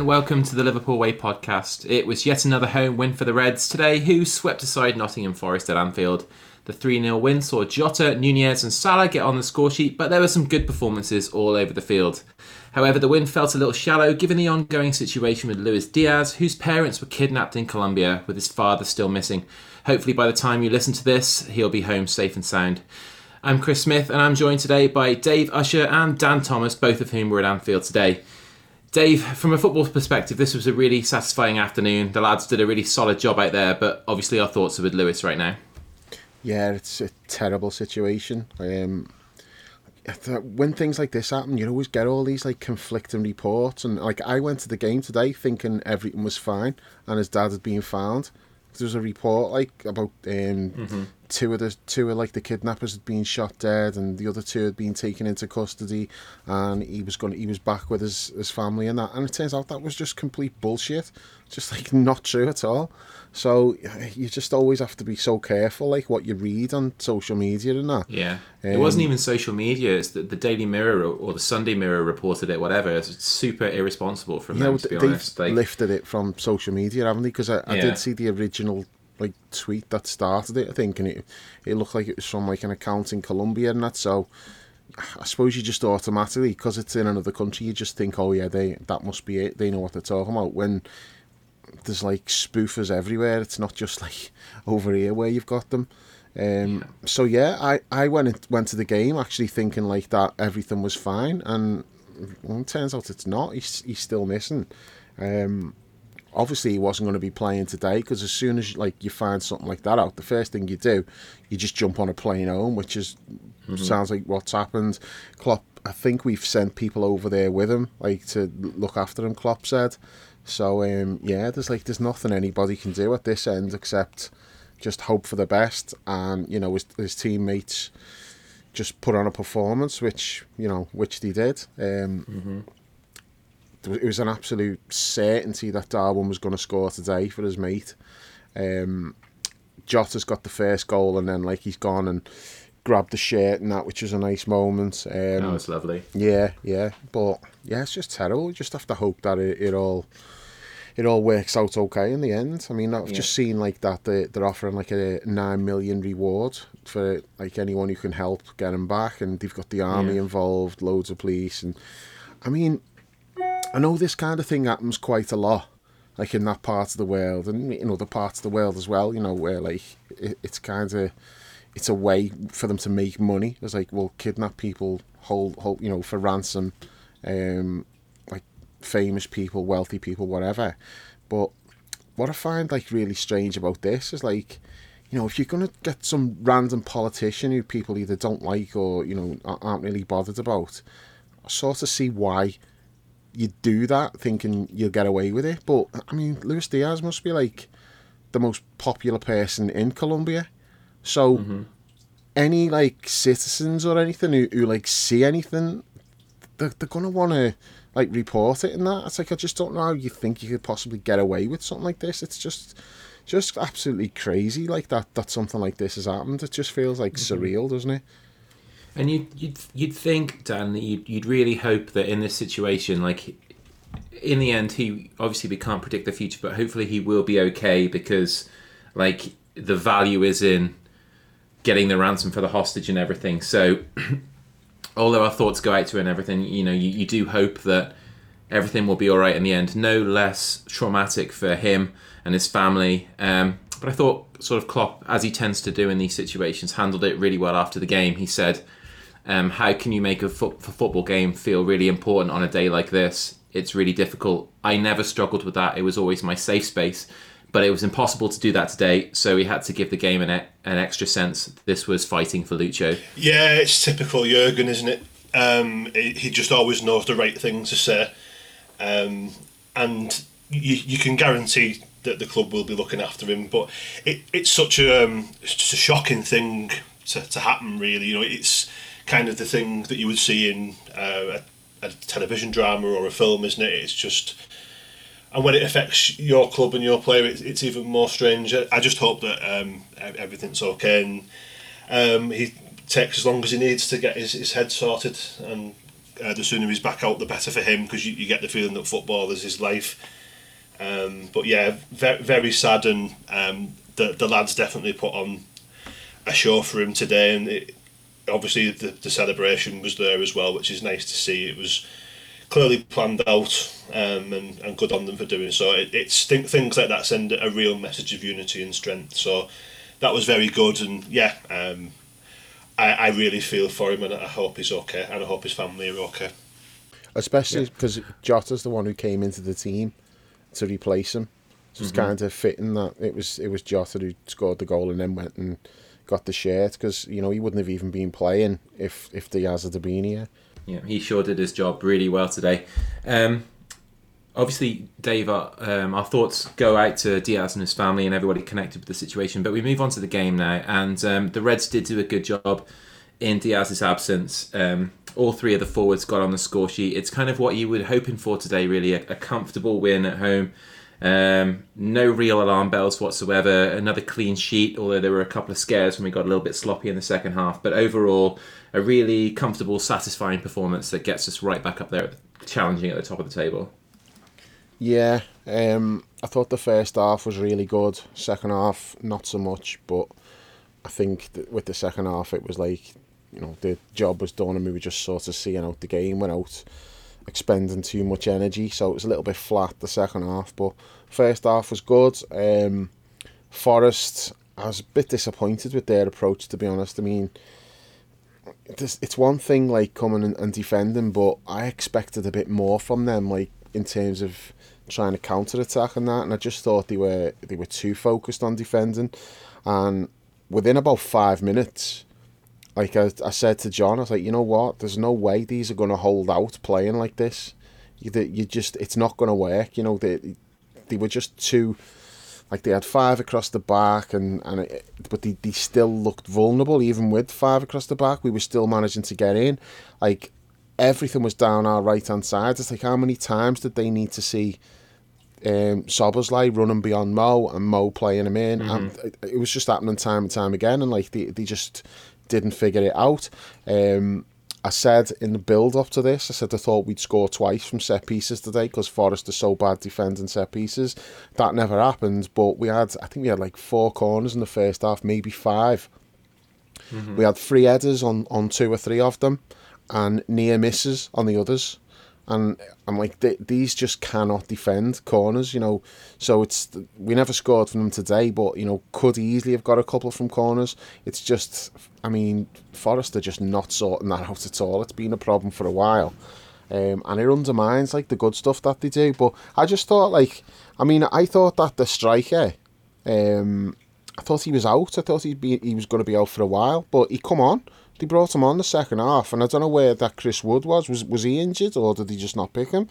And welcome to the Liverpool Way podcast. It was yet another home win for the Reds today, who swept aside Nottingham Forest at Anfield. The 3 0 win saw Jota, Nunez, and Salah get on the score sheet, but there were some good performances all over the field. However, the win felt a little shallow given the ongoing situation with Luis Diaz, whose parents were kidnapped in Colombia, with his father still missing. Hopefully, by the time you listen to this, he'll be home safe and sound. I'm Chris Smith, and I'm joined today by Dave Usher and Dan Thomas, both of whom were at Anfield today. Dave, from a football perspective, this was a really satisfying afternoon. The lads did a really solid job out there, but obviously our thoughts are with Luis right now. Yeah, it's a terrible situation. Um, when things like this happen, you always get all these like conflicting reports. And like I went to the game today thinking everything was fine, and his dad had been found. There was a report like about um, mm-hmm. Two of the two of like the kidnappers had been shot dead, and the other two had been taken into custody, and he was going he was back with his his family and that. And it turns out that was just complete bullshit, just like not true at all. So you just always have to be so careful, like what you read on social media and that. Yeah, um, it wasn't even social media. It's the, the Daily Mirror or the Sunday Mirror reported it. Whatever. It's super irresponsible from them. to be they've honest, like, lifted it from social media, haven't they? Because I, I yeah. did see the original like tweet that started it. I think, and it it looked like it was from like an account in Colombia and that. So. I suppose you just automatically, because it's in another country, you just think, oh yeah, they that must be it. They know what they're talking about. When there's like spoofers everywhere. It's not just like over here where you've got them. Um, yeah. So yeah, I, I went went to the game actually thinking like that everything was fine, and turns out it's not. He's he's still missing. Um, obviously, he wasn't going to be playing today because as soon as like you find something like that out, the first thing you do, you just jump on a plane home, which is mm-hmm. sounds like what's happened. Klopp, I think we've sent people over there with him, like to look after him. Klopp said. So um, yeah, there's like there's nothing anybody can do at this end except just hope for the best, and you know his, his teammates just put on a performance, which you know which they did. Um, mm-hmm. It was an absolute certainty that Darwin was going to score today for his mate. Um, Jota's got the first goal, and then like he's gone and grabbed the shirt and that, which was a nice moment. Um, oh, it's lovely. Yeah, yeah, but yeah, it's just terrible. You just have to hope that it, it all it all works out okay in the end. I mean, I've yeah. just seen like that they, they're offering like a nine million reward for like anyone who can help get him back, and they've got the army yeah. involved, loads of police, and I mean, I know this kind of thing happens quite a lot, like in that part of the world, and in other parts of the world as well. You know, where like it, it's kind of it's a way for them to make money. It's like, well, kidnap people, hold, hold you know, for ransom, um, like famous people, wealthy people, whatever. But what I find like really strange about this is like, you know, if you're gonna get some random politician who people either don't like or you know aren't really bothered about, I sort of see why you do that, thinking you'll get away with it. But I mean, Luis Diaz must be like the most popular person in Colombia so mm-hmm. any like citizens or anything who, who like see anything, they're, they're gonna want to like report it and that. It's like I just don't know how you think you could possibly get away with something like this. It's just just absolutely crazy like that that something like this has happened. It just feels like mm-hmm. surreal, doesn't it? And you you'd you'd think Dan that you'd you'd really hope that in this situation like in the end he obviously we can't predict the future but hopefully he will be okay because like the value is in getting the ransom for the hostage and everything. So, although our thoughts go out to him and everything, you know, you, you do hope that everything will be all right in the end. No less traumatic for him and his family. Um, but I thought, sort of, Klopp, as he tends to do in these situations, handled it really well after the game. He said, um, "How can you make a fo- football game feel really important on a day like this? It's really difficult. I never struggled with that. It was always my safe space." but it was impossible to do that today. So we had to give the game an, an extra sense. This was fighting for Lucho. Yeah, it's typical Jurgen, isn't it? Um, he just always knows the right thing to say, um, and you, you can guarantee that the club will be looking after him. But it, it's such a um, it's just a shocking thing to, to happen. Really, you know, it's kind of the thing that you would see in uh, a, a television drama or a film, isn't it? It's just and when it affects your club and your player, it's, it's even more strange. I just hope that um, everything's okay and um, he takes as long as he needs to get his, his head sorted. And Uh, the sooner he's back out, the better for him because you, you get the feeling that football is his life. Um, but yeah, very, very sad, and um, the the lads definitely put on a show for him today, and it, obviously the, the celebration was there as well, which is nice to see. It was clearly planned out, um, and, and good on them for doing so. It, it's th- things like that send a real message of unity and strength. So that was very good, and yeah, um, I, I really feel for him, and I hope he's okay, and I hope his family are okay. Especially because yeah. Jota's the one who came into the team to replace him. So it's mm-hmm. kind of fitting that it was it was Jota who scored the goal and then went and got the shirt because you know he wouldn't have even been playing if if Diaz had been here. Yeah, he sure did his job really well today. Um, obviously, Dave, our, um, our thoughts go out to Diaz and his family and everybody connected with the situation. But we move on to the game now, and um, the Reds did do a good job in Diaz's absence. Um, all three of the forwards got on the score sheet. It's kind of what you were hoping for today, really a, a comfortable win at home. Um, no real alarm bells whatsoever. Another clean sheet, although there were a couple of scares when we got a little bit sloppy in the second half. But overall, a really comfortable, satisfying performance that gets us right back up there, challenging at the top of the table. Yeah, um, I thought the first half was really good. Second half, not so much. But I think with the second half, it was like you know the job was done, and we were just sort of seeing out the game without expending too much energy. So it was a little bit flat the second half, but first half was good. Um, Forest, I was a bit disappointed with their approach, to be honest. I mean, it's one thing like coming and, defending, but I expected a bit more from them, like in terms of trying to counter attack and that. And I just thought they were they were too focused on defending, and within about five minutes like I, I said to John, I was like, you know what? There's no way these are going to hold out playing like this. You, you just, it's not going to work. You know, they, they were just too, like they had five across the back, and and it, but they, they still looked vulnerable even with five across the back. We were still managing to get in. Like everything was down our right hand side. It's like how many times did they need to see? um, Szoboszlai running beyond Mo and Mo playing him in. Mm-hmm. And it, it was just happening time and time again. And like they, they just didn't figure it out. Um, I said in the build up to this, I said I thought we'd score twice from set pieces today because Forest are so bad defending set pieces. That never happened, but we had, I think we had like four corners in the first half, maybe 5 mm-hmm. We had three headers on, on two or three of them and near misses on the others and I'm like these just cannot defend corners, you know. So it's we never scored from them today, but you know could easily have got a couple from corners. It's just, I mean, Forest are just not sorting that out at all. It's been a problem for a while, um, and it undermines like the good stuff that they do. But I just thought like, I mean, I thought that the striker, um, I thought he was out. I thought he'd be he was going to be out for a while, but he come on they brought him on the second half, and I don't know where that Chris Wood was. Was was he injured, or did he just not pick him?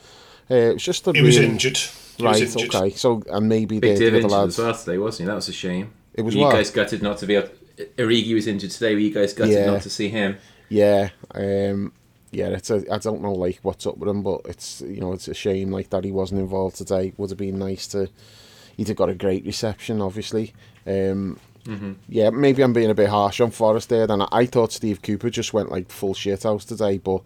Uh, it was just a he really, was injured. He right, was injured. okay. So and maybe Big the, the other lads as well today, wasn't he? That was a shame. It was. You what? guys gutted not to be. Able, Origi was injured today. Were you guys gutted yeah. not to see him? Yeah. Um, yeah, it's a, I don't know like what's up with him, but it's you know it's a shame like that he wasn't involved today. Would have been nice to. He'd have got a great reception, obviously. Um, Mm-hmm. Yeah, maybe I'm being a bit harsh on Forest there. And I thought Steve Cooper just went like full shit house today, but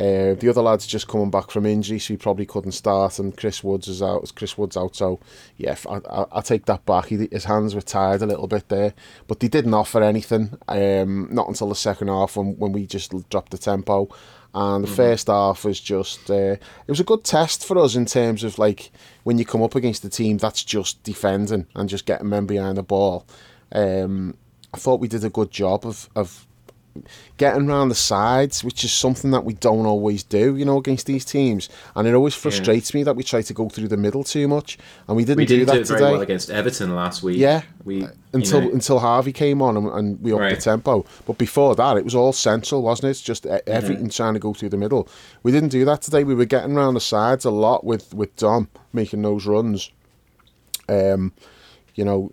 uh, the other lads just coming back from injury, so he probably couldn't start. And Chris Woods is out. Chris Woods out, so yeah, I, I, I take that back. He, his hands were tired a little bit there, but they didn't offer anything. Um, not until the second half when when we just dropped the tempo. And the mm-hmm. first half was just uh, it was a good test for us in terms of like when you come up against a team that's just defending and just getting men behind the ball um, I thought we did a good job of, of getting around the sides, which is something that we don't always do, you know, against these teams. And it always frustrates yeah. me that we try to go through the middle too much, and we didn't do that. we didn't do that do it very today. well against Everton last week. Yeah, we until know. until Harvey came on and, and we upped right. the tempo. But before that, it was all central, wasn't it? It's just everything trying to go through the middle. We didn't do that today. We were getting around the sides a lot with with Dom making those runs. Um, you know,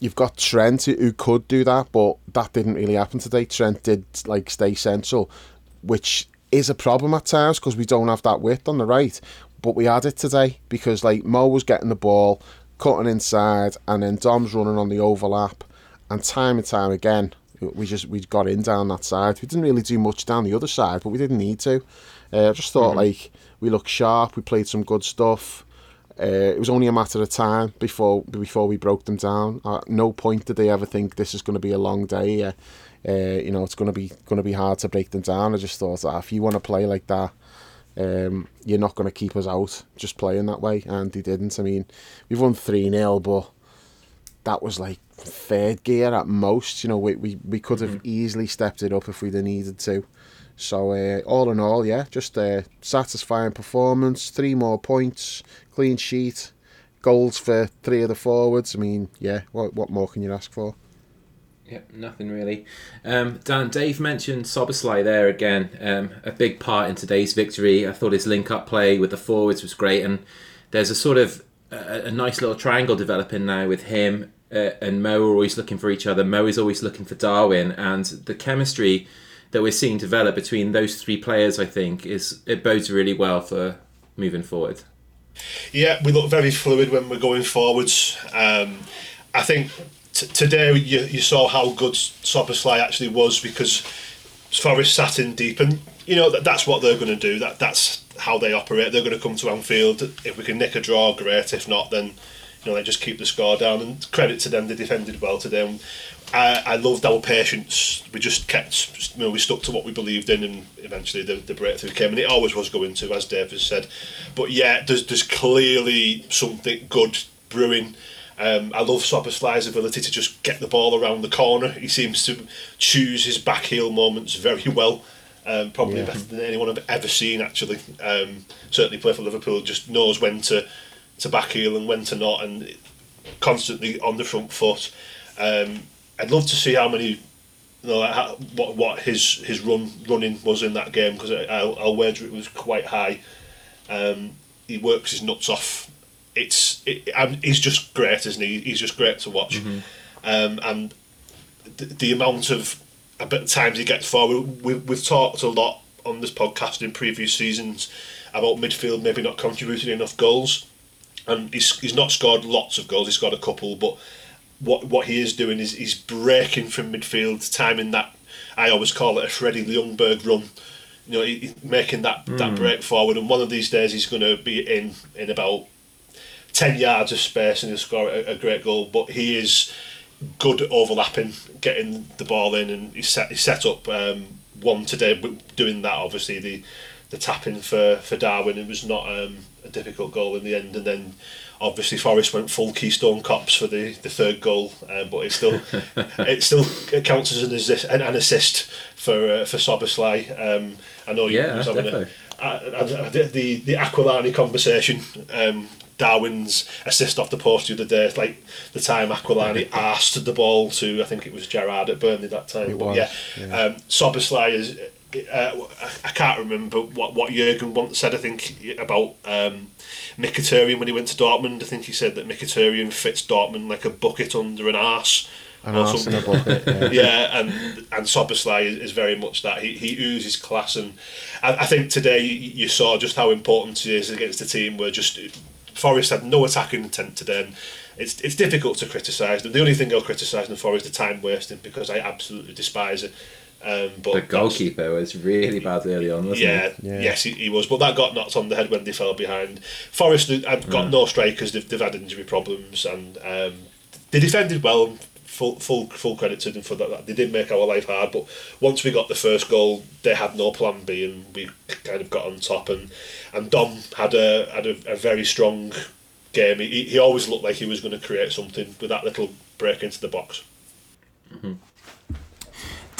you've got Trent who could do that, but that didn't really happen today. Trent did like stay central, which is a problem at times because we don't have that width on the right. But we had it today because like Mo was getting the ball, cutting inside, and then Dom's running on the overlap, and time and time again, we just we got in down that side. We didn't really do much down the other side, but we didn't need to. Uh, I just thought mm-hmm. like we looked sharp. We played some good stuff. Uh, it was only a matter of time before before we broke them down. At no point did they ever think this is going to be a long day. Uh, uh, you know, it's going to be going to be hard to break them down. I just thought that if you want to play like that, um, you're not going to keep us out just playing that way, and he didn't. I mean, we've won 3 0, but that was like third gear at most. You know, we, we, we could have mm-hmm. easily stepped it up if we'd have needed to. So, uh, all in all, yeah, just a satisfying performance, three more points, clean sheet, goals for three of the forwards. I mean, yeah, what, what more can you ask for? Yep, nothing really. Um, Dan, Dave mentioned Szoboszlai there again. Um, a big part in today's victory. I thought his link-up play with the forwards was great, and there's a sort of a, a nice little triangle developing now with him uh, and Mo are always looking for each other. Mo is always looking for Darwin, and the chemistry that we're seeing develop between those three players, I think, is it bodes really well for moving forward. Yeah, we look very fluid when we're going forwards. Um, I think t- today you, you saw how good Szoboszlai actually was because Forest sat in deep, and you know that that's what they're going to do. That that's how they operate. They're going to come to Anfield. If we can nick a draw, great. If not, then you know they just keep the score down. And credit to them, they defended well today. And I, I loved our patience. We just kept, you know, we stuck to what we believed in, and eventually the, the breakthrough came. And it always was going to, as Dave has said. But yeah, there's there's clearly something good brewing. Um, I love Szoboszlai's ability to just get the ball around the corner. He seems to choose his back heel moments very well. Um, probably yeah. better than anyone I've ever seen, actually. Um, certainly, play for Liverpool just knows when to, to back heel and when to not, and constantly on the front foot. Um, I'd love to see how many, you know, how, what what his his run running was in that game because I'll, I'll wager it was quite high. Um, he works his nuts off it's it, he's just great, isn't he? He's just great to watch, mm-hmm. um, and the, the amount of a bit of times he gets forward. We, we've talked a lot on this podcast in previous seasons about midfield maybe not contributing enough goals, and he's he's not scored lots of goals. He's scored a couple, but what what he is doing is he's breaking from midfield, timing that I always call it a Freddie Ljungberg run. You know, he, making that, mm. that break forward, and one of these days he's going to be in in about 10 yards of space and he'll score a, a great goal. But he is good at overlapping, getting the ball in, and he set, he set up um, one today, doing that obviously. The the tapping for, for Darwin, it was not um, a difficult goal in the end. And then obviously Forest went full Keystone Cops for the, the third goal, um, but it still it still it counts as an assist, an, an assist for uh, for Szoboszlai. Um, I know yeah, you was having a, a, a, the the Aquilani conversation um, Darwin's assist off the post the other day, like the time Aquilani asked the ball to, I think it was Gerrard at Burnley that time. It but was, yeah, yeah. Um, is. Uh, I can't remember what what Jurgen once said. I think about um, Mkhitaryan when he went to Dortmund. I think he said that Mkhitaryan fits Dortmund like a bucket under an arse. An or arse something. Bucket, yeah. yeah, and and Szoboszlai is, is very much that. He he oozes class, and I, I think today you saw just how important he is against the team. Where just Forest had no attacking intent to them. It's it's difficult to criticise them. The only thing I'll criticise them for is the time wasting because I absolutely despise it. Um, but the goalkeeper was really bad early on, wasn't yeah, he? Yeah, yes, he, he, was. But that got knocked on the head when they fell behind. Forest have got yeah. no strikers. They've, they've had injury problems, and um, they defended well full full full credit to them for that. They did make our life hard, but once we got the first goal, they had no plan B, and we kind of got on top. And and Dom had a had a, a very strong game. He, he always looked like he was going to create something with that little break into the box. Mm-hmm.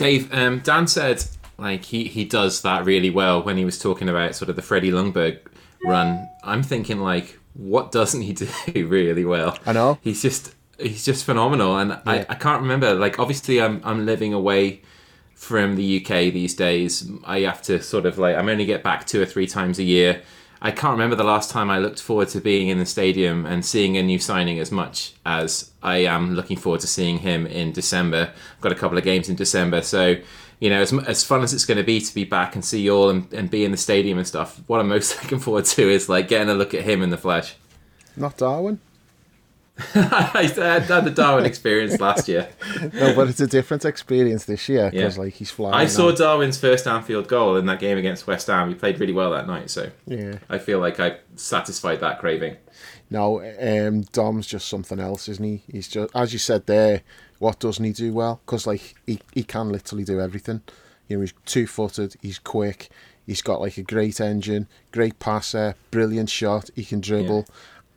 Dave, um, Dan said like he, he does that really well when he was talking about sort of the Freddie Ljungberg run. I'm thinking like, what doesn't he do really well? I know he's just he's just phenomenal, and yeah. I, I can't remember. Like, obviously, I'm I'm living away from the UK these days. I have to sort of like I'm only get back two or three times a year. I can't remember the last time I looked forward to being in the stadium and seeing a new signing as much as I am looking forward to seeing him in December. I've got a couple of games in December, so you know, as, as fun as it's going to be to be back and see you all and, and be in the stadium and stuff, what I'm most looking forward to is like getting a look at him in the flesh. Not Darwin. I had the Darwin experience last year. no, but it's a different experience this year because Yeah. like he's flying. I saw now. Darwin's first Anfield goal in that game against West Ham. He played really well that night, so Yeah. I feel like I satisfied that craving. No, um, Dom's just something else, isn't he? He's just, as you said there, what doesn't he do well? Because, like, he, he can literally do everything. You know, he's two footed, he's quick, he's got, like, a great engine, great passer, brilliant shot, he can dribble.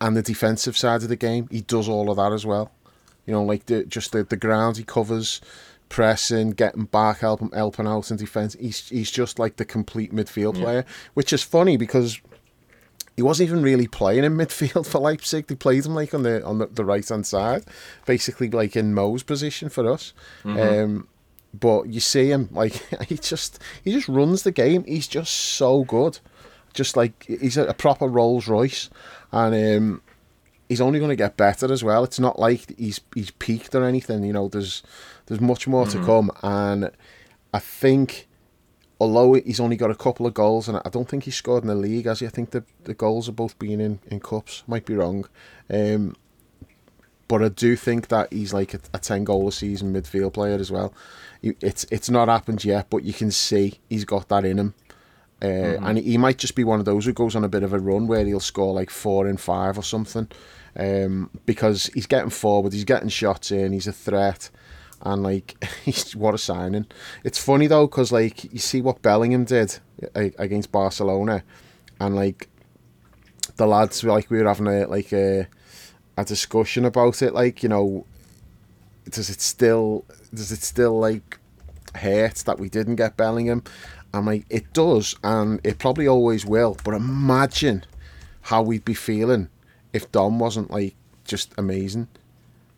And the defensive side of the game, he does all of that as well. You know, like, the just the, the ground he covers, pressing, getting back, helping, helping out in defence. He's, he's just, like, the complete midfield player, which is funny because he wasn't even really playing in midfield for Leipzig. They played him like on the on the, the right hand side, basically like in Mo's position for us. Um, but you see him like he just he just runs the game. He's just so good, just like he's a, a proper Rolls Royce, and um, he's only going to get better as well. It's not like he's he's peaked or anything. You know, there's there's much more to come, and I think although he's only got a couple of goals, and I don't think he's scored in the league, as I think the, the goals are both being in, in cups. Might be wrong. Um, but I do think that he's like a, a 10 goal a season midfield player as well. It's it's not happened yet, but you can see he's got that in him. Uh, And he might just be one of those who goes on a bit of a run where he'll score like four and five or something. Um, because he's getting forward, he's getting shots in, he's a threat and like he's what a signing. It's funny though because like you see what Bellingham did against Barcelona, and like the lads were like we were having a like a a discussion about it. Like you know, does it still does it still like hurt that we didn't get Bellingham? I'm like it does, and it probably always will. But imagine how we'd be feeling if Dom wasn't like just amazing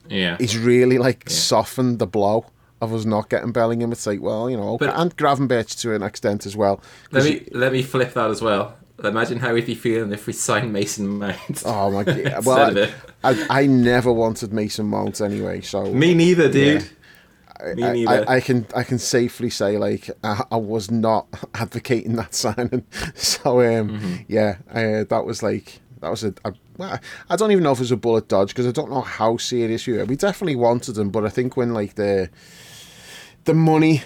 Yeah. he's really like softened the blow of us not getting Bellingham. It's like, well, you know, okay. But- and Gravenberch to an extent as well. Let me he- let me flip that as well. Imagine how we'd be feeling if we signed Mason Mount. oh my god! Well. I, I, I never wanted Mason Mount anyway, so Me neither, dude. Me I. I, I can I can safely say like I, I was not advocating that signing. So um, Mm-hmm. yeah, uh, that was like that was a, a well, I don't even know if it was a bullet dodge because I don't know how serious we were. We definitely wanted him, but I think when like the the money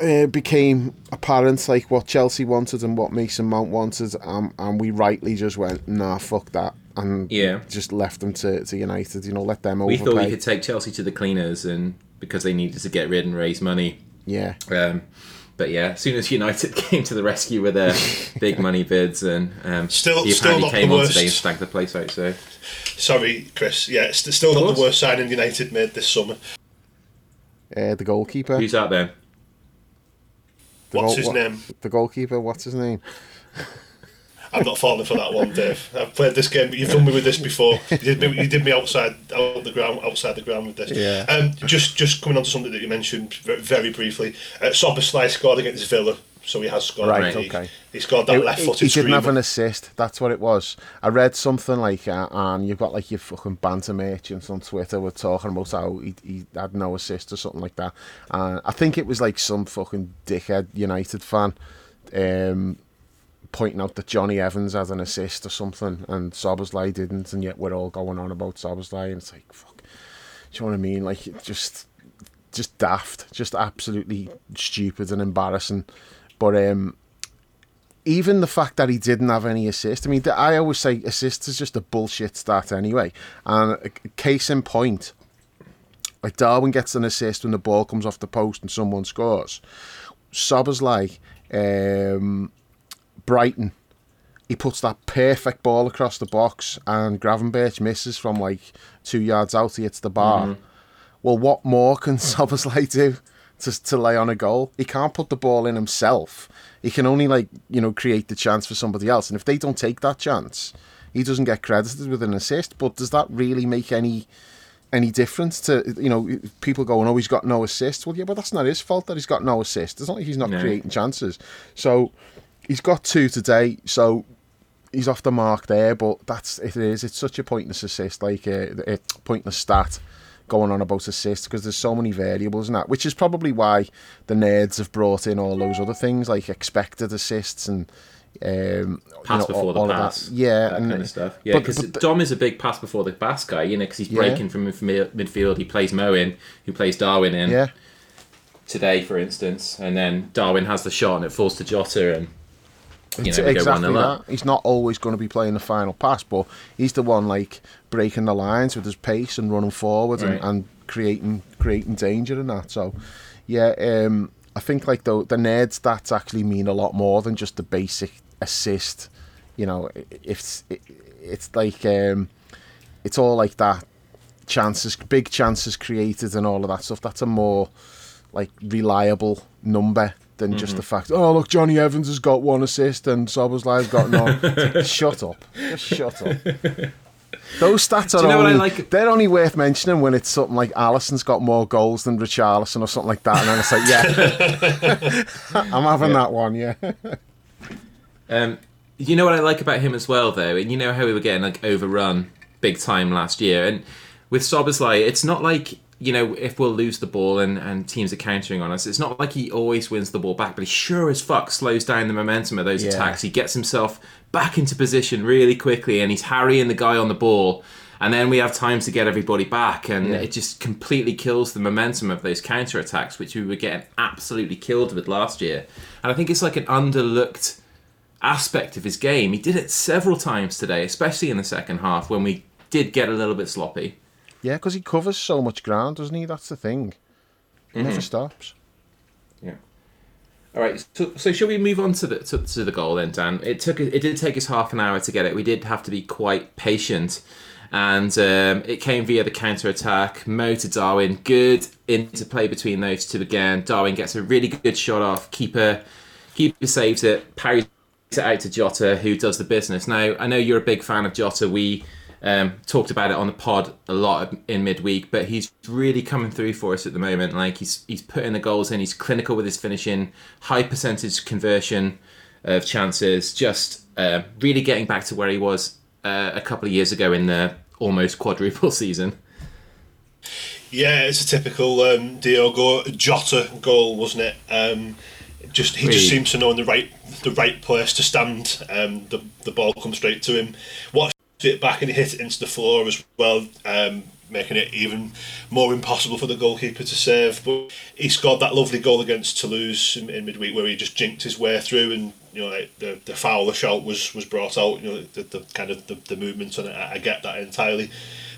uh, became apparent, like what Chelsea wanted and what Mason Mount wanted, um, and we rightly just went nah, fuck that, and Yeah. just left them to, to United. You know, let them we thought we could take Chelsea to the cleaners, and because they needed to get rid and raise money. yeah. Um, but yeah, as soon as United came to the rescue with their big money bids, and um, Still- he still apparently not the came on today and stacked the place out. So Sorry, Chris. Yeah, it's still not the worst signing United made this summer. Uh, the goalkeeper. who's out there? The What's goal- his what- name? The goalkeeper. What's his name? I'm not falling for that one, Dave. I've played this game. You've done me with this before. You did me, you did me outside out the ground, outside the ground with this. Yeah. Um, just just coming on to something that you mentioned very, very briefly. Uh, Szoboszlai scored against Villa, so he has scored. Right, He- okay. He scored that left-footed he, he didn't have an assist. That's what it was. I read something like, uh, and you've got like your fucking banter merchants on Twitter were talking about how he, he had no assist or something like that. And I think it was like some fucking dickhead United fan um, pointing out that Jonny Evans had an assist or something, and Szoboszlai didn't, and yet we're all going on about Szoboszlai, and it's like, fuck. Do you know what I mean? Like, just, just daft, just absolutely stupid and embarrassing. But um, even the fact that he didn't have any assist, I mean, I always say assist is just a bullshit stat anyway. And a case in point, like Darwin gets an assist when the ball comes off the post and someone scores. Szoboszlai, um, Brighton, he puts that perfect ball across the box and Gravenberch misses from like two yards out. He hits the bar. Mm-hmm. Well, what more can Szoboszlai do to, to lay on a goal? He can't put the ball in himself. He can only like you know create the chance for somebody else. And if they don't take that chance, he doesn't get credited with an assist. But does that really make any any difference to you know people going, oh, he's got no assist? Well, yeah, but that's not his fault that he's got no assist. It's not like he's not No. creating chances. So he's got two today. So he's off the mark there, but that's it is. It's such a pointless assist, like a, a pointless stat going on about assists because there's so many variables in that, which is probably why the nerds have brought in all those other things like expected assists and Um, pass you know, before all, the all pass. Yeah, that and kind of stuff. Yeah, because Dom is a big pass before the pass guy, you know, because he's Yeah. breaking from midfield. midfield. He plays Mo in, who plays Darwin in yeah, today, for instance, and then Darwin has the shot and it falls to Jota, and you know we go one exactly 0 that. He's not always going to be playing the final pass, but he's the one like breaking the lines with his pace and running forward Right. and, and creating creating danger and that. So, yeah, um, I think like the the nerd stats actually mean a lot more than just the basic assist. You know, it's it, it's like um, it's all like that chances, big chances created and all of that stuff. That's a more like reliable number than just Mm-hmm. the fact. Oh look, Jonny Evans has got one assist and Szoboszlai's got none. Like, shut up, just shut up. Those stats are you know only like- they're only worth mentioning when it's something like Alisson's got more goals than Richarlison or something like that, and then it's like, yeah, I'm having that one, yeah. Um, you know what I like about him as well, though, and you know how we were getting like overrun big time last year, and with Szoboszlai, it's not like you know if we'll lose the ball and, and teams are countering on us, it's not like he always wins the ball back, but he sure as fuck slows down the momentum of those Yeah. attacks. He gets himself back into position really quickly, and he's harrying the guy on the ball. And then we have time to get everybody back, and Yeah. it just completely kills the momentum of those counter attacks, which we were getting absolutely killed with last year. And I think it's like an underlooked aspect of his game. He did it several times today, especially in the second half when we did get a little bit sloppy. Yeah, because he covers so much ground, doesn't he? That's the thing. He Mm-hmm. never stops. Yeah. All right. So, so shall we move on to the to, to the goal then, Dan? It took it did take us half an hour to get it. We did have to be quite patient, and um, it came via the counter attack. Mo to Darwin, good interplay between those two again. Darwin gets a really good shot off. Keeper keeper saves it. Parries it out to Jota, who does the business. Now I know you're a big fan of Jota. We um, talked about it on the pod a lot in midweek, but he's really coming through for us at the moment. Like he's he's putting the goals in. He's clinical with his finishing, high percentage conversion of chances. Just uh, really getting back to where he was uh, a couple of years ago in the almost quadruple season. Yeah, it's a typical um, Diogo Jota goal, wasn't it? Um, just he just seems to know in the right the right place to stand. Um, the the ball comes straight to him. Watched it back and hit it into the floor as well, um, making it even more impossible for the goalkeeper to save. But he scored that lovely goal against Toulouse in, in midweek where he just jinked his way through and. You know, the the foul, the shout was was brought out. You know, the, the kind of the, the movement on it. I, I get that entirely.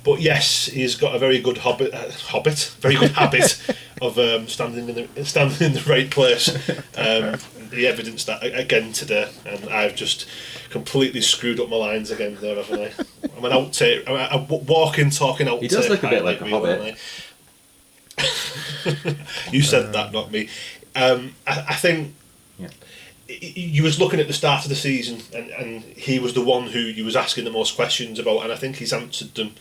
But yes, he's got a very good hobbit, uh, hobbit, very good habit of um, standing in the standing in the right place. Um, he evidenced that again today, and I've just completely screwed up my lines again there, haven't I? I'm an outtake, I'm a, walking, talking outtake. He does look a bit like a hobbit. you said that, not me. Um, I, I think Yeah. you was looking at the start of the season, and, and he was the one who you was asking the most questions about, and I think he's answered them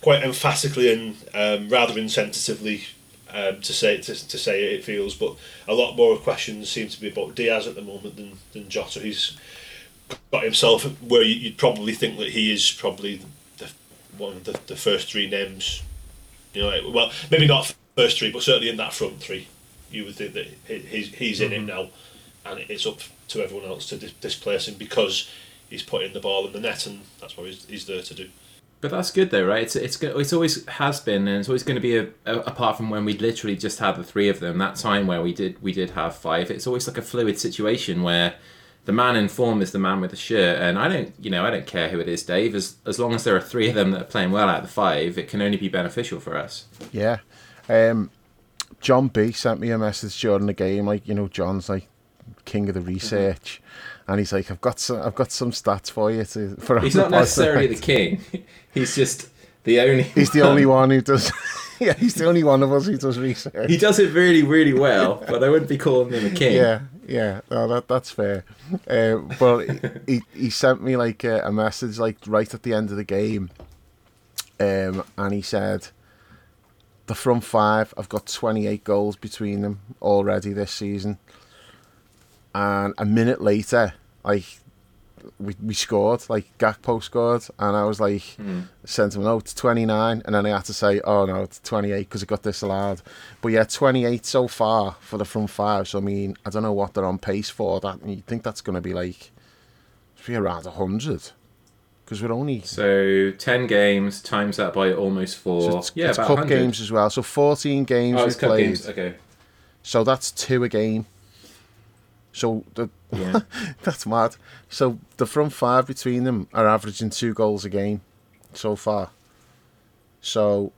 quite emphatically and um, rather insensitively um, to say to, to say it, it feels. But a lot more questions seem to be about Diaz at the moment than than Jota. He's got himself where you- you'd probably think that he is probably the one of the, the first three names. You know, well, maybe not first three, but certainly in that front three, you would think that he- he's he's in it now, and it's up to everyone else to dis- displace him because he's putting the ball in the net, and that's what he's, he's there to do. But that's good though, right? It's it's it's always has been, and it's always going to be a, a, apart from when we literally just had the three of them. That time where we did we did have five. It's always like a fluid situation where the man in form is the man with the shirt, and I don't you know I don't care who it is, Dave. As as long as there are three of them that are playing well out of the five, it can only be beneficial for us. Yeah. Um, John B sent me a message during the game, like you know, John's like king of the research, and he's like, I've got some, I've got some stats for you to. For He's not necessarily the king. He's just the only. He's the only one who does. yeah, he's the only one of us who does research. He does it really, really well, but I wouldn't be calling him a king. Yeah, yeah, no, that that's fair. Uh, but he he sent me like a, a message like right at the end of the game, um, and he said, "The front five, I've got twenty eight goals between them already this season." And a minute later, like we, we scored, like Gakpo scored, and I was like, hmm. sent him oh, a note, 29, and then I had to say, oh no, it's 28 because it got disallowed. But yeah, 28 so far for the front five. So I mean, I don't know what they're on pace for. That you think that's going to be like be around hundred. Because we're only So ten games times that by almost four. so it's, yeah, it's about cup 100. games as well. So fourteen games Oh, we've cup played. games. Okay. So that's two a game. So the Yeah. that's mad. So the front five between them are averaging two goals a game so far. So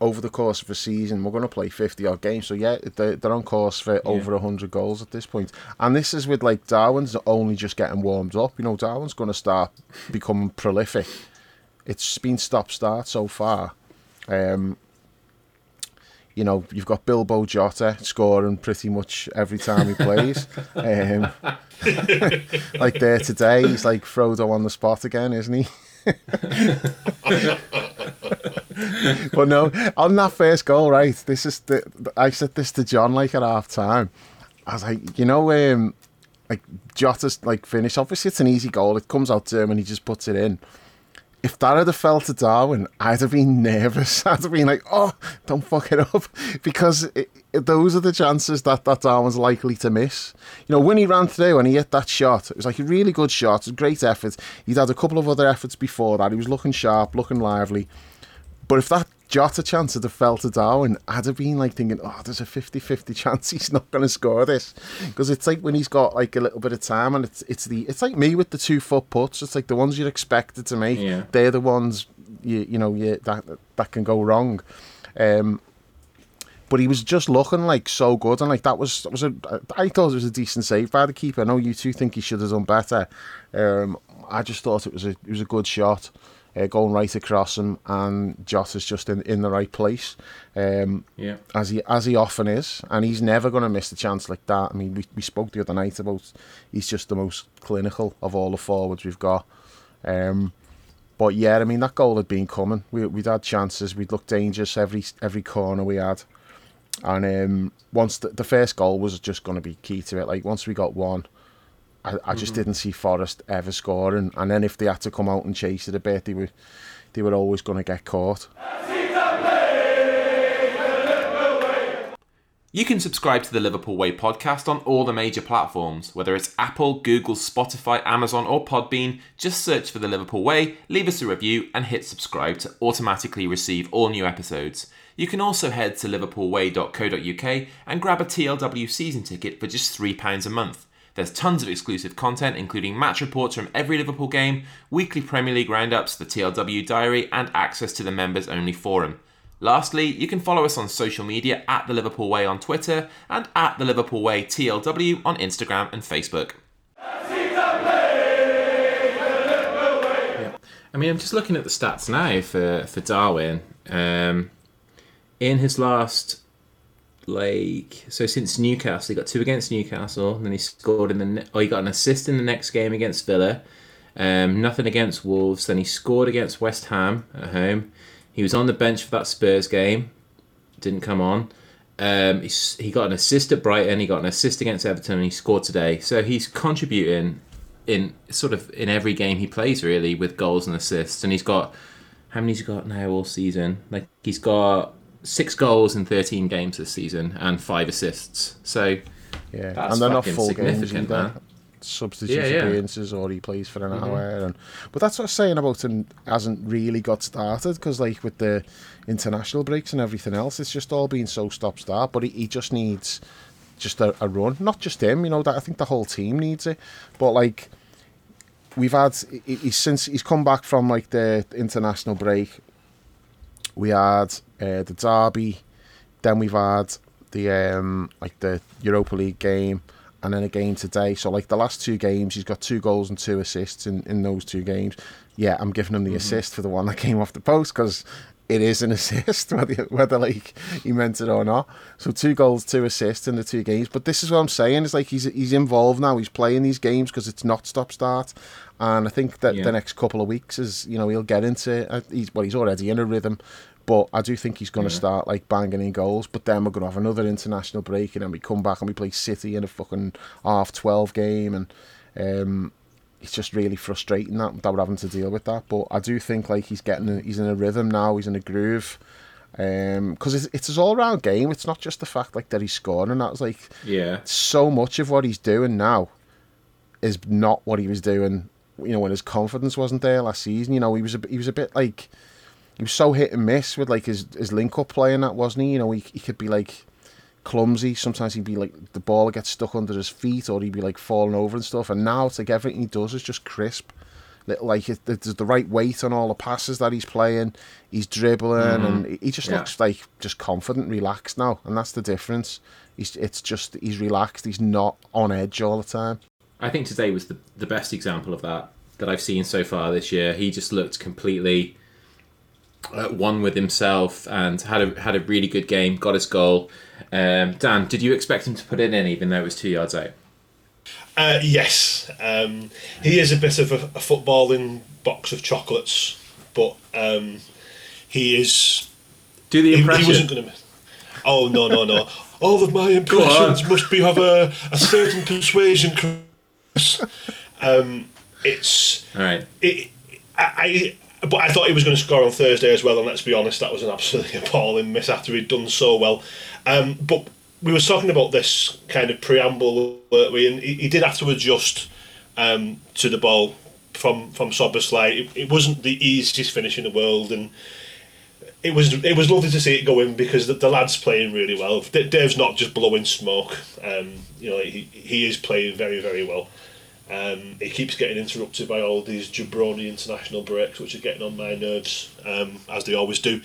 over the course of a season, we're going to play 50 odd games. So yeah, they're, they're on course for over 100 goals at this point. And this is with like Darwin's only just getting warmed up. You know, Darwin's going to start becoming prolific. It's been stop start so far. Um, you know, you've got Bilbo Jota scoring pretty much every time he plays. um, like there today, he's like Frodo on the spot again, isn't he? but no, on that first goal, right? This is the I said this to John like at half time. I was like, you know, um, like Jota's like finish. Obviously, it's an easy goal. It comes out to him and he just puts it in. If that had fell to Darwin, I'd have been nervous. I'd have been like, "Oh, don't fuck it up," because it, it- those are the chances that that Darwin's likely to miss. You know, when he ran through and he hit that shot, it was like a really good shot, a great effort. He'd had a couple of other efforts before that. He was looking sharp, looking lively. But if that Jota chance had have fell to Darwin, I'd have been like thinking, oh, there's a 50-50 chance he's not going to score this. Because it's like when he's got like a little bit of time and it's it's the it's like me with the two foot puts. It's like the ones you're expected to make. Yeah. They're the ones you you know you, that that can go wrong. Um, but he was just looking like so good, and like that was that was a. I thought it was a decent save by the keeper. I know you two think he should have done better. Um, I just thought it was a it was a good shot, uh, going right across him, and Jota's just in, in the right place, um, Yeah. as he as he often is, and he's never going to miss a chance like that. I mean, we we spoke the other night about he's just the most clinical of all the forwards we've got. Um, but yeah, I mean that goal had been coming. We we'd had chances. We'd looked dangerous every every corner we had. And um, once the, the first goal was just going to be key to it. Like once we got one, I, I just mm-hmm. didn't see Forest ever scoring. And then if they had to come out and chase it a bit, they were they were always going to get caught. You can subscribe to the Liverpool Way podcast on all the major platforms, whether it's Apple, Google, Spotify, Amazon, or Podbean. Just search for the Liverpool Way, leave us a review, and hit subscribe to automatically receive all new episodes. You can also head to liverpoolway.co.uk and grab a TLW season ticket for just £3 a month. There's tons of exclusive content, including match reports from every Liverpool game, weekly Premier League roundups, the TLW diary, and access to the members only forum. Lastly, you can follow us on social media at The Liverpool Way on Twitter and at The Liverpool Way TLW on Instagram and Facebook. I mean, I'm just looking at the stats now for, for Darwin. Um, in his last, like, so since Newcastle, he got two against Newcastle, and then he scored in the, oh, he got an assist in the next game against Villa. Um, nothing against Wolves. Then he scored against West Ham at home. He was on the bench for that Spurs game. Didn't come on. Um, he, he got an assist at Brighton. He got an assist against Everton, and he scored today. So he's contributing in sort of in every game he plays, really, with goals and assists. And he's got how many's he got now all season? Like he's got six goals in thirteen games this season and five assists. So Yeah, That's and they're not full games significant, either. Substitute Yeah, yeah. appearances, or he plays for an mm-hmm. hour. And but that's what I'm saying about him hasn't really got started because like with the international breaks and everything else, it's just all been so stop start. But he, he just needs just a, a run. Not just him, you know. That I think the whole team needs it. But like we've had, he, since he's come back from like the international break, we had uh, the derby, then we've had the um like the Europa League game, and then a game today. So like the last two games, he's got two goals and two assists in in those two games. Yeah, I'm giving him the assist for the one that came off the post because it is an assist, whether whether like he meant it or not. So two goals, two assists in the two games. But this is what I'm saying: is like he's he's involved now. He's playing these games because it's not stop start, and I think that Yeah. the next couple of weeks is you know he'll get into uh, he's well he's already in a rhythm. But I do think he's going to start like banging in goals. But then we're going to have another international break, and then we come back and we play City in a fucking half twelve game, and um, it's just really frustrating that that we're having to deal with that. But I do think like he's getting a, he's in a rhythm now. He's in a groove. Because it's, it's his all round game. It's not just the fact like that he's scoring, and that's like yeah, so much of what he's doing now is not what he was doing you know when his confidence wasn't there last season. You know he was a he was a bit like he was so hit and miss with like his his link up playing that wasn't he? You know he he could be like clumsy. Sometimes he'd be like the ball gets stuck under his feet, or he'd be like falling over and stuff. And now it's like everything he does is just crisp. Like it, there's the right weight on all the passes that he's playing. He's dribbling, mm-hmm. and he just yeah. looks like just confident, relaxed now, and that's the difference. He's it's just he's relaxed. He's not on edge all the time. I think today was the the best example of that that I've seen so far this year. He just looked completely uh, one with himself and had a had a really good game. Got his goal. Um, Dan, did you expect him to put it in even though it was two yards out? Uh, yes, um, he is a bit of a, a, footballing box of chocolates, but um, he is. Do the impression. He, he wasn't going to. Oh no no no! All of my impressions must be of a, a certain persuasion. Um, it's all right. It, I, I, but I thought he was going to score on Thursday as well, and let's be honest, that was an absolutely appalling miss after he'd done so well. Um, but we were talking about this kind of preamble, weren't we? And he, he did have to adjust um, to the ball from from Szoboszlai. It, it wasn't the easiest finish in the world, and it was it was lovely to see it go in because the, the lad's playing really well. Dave's not just blowing smoke. Um, you know, he he is playing very very well. Um, he keeps getting interrupted by all these jabroni international breaks, which are getting on my nerves, um, as they always do.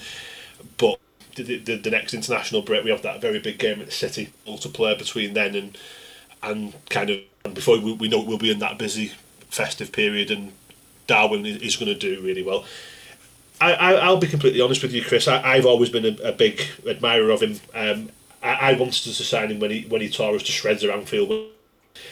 But the, the, the next international break, we have that very big game at the City, play between then and and kind of before we, we know we'll be in that busy festive period, and Darwin is going to do really well. I, I, will be completely honest with you, Chris. I, have always been a, a, big admirer of him. Um, I, I wanted to sign him when he when he tore us to shreds around field.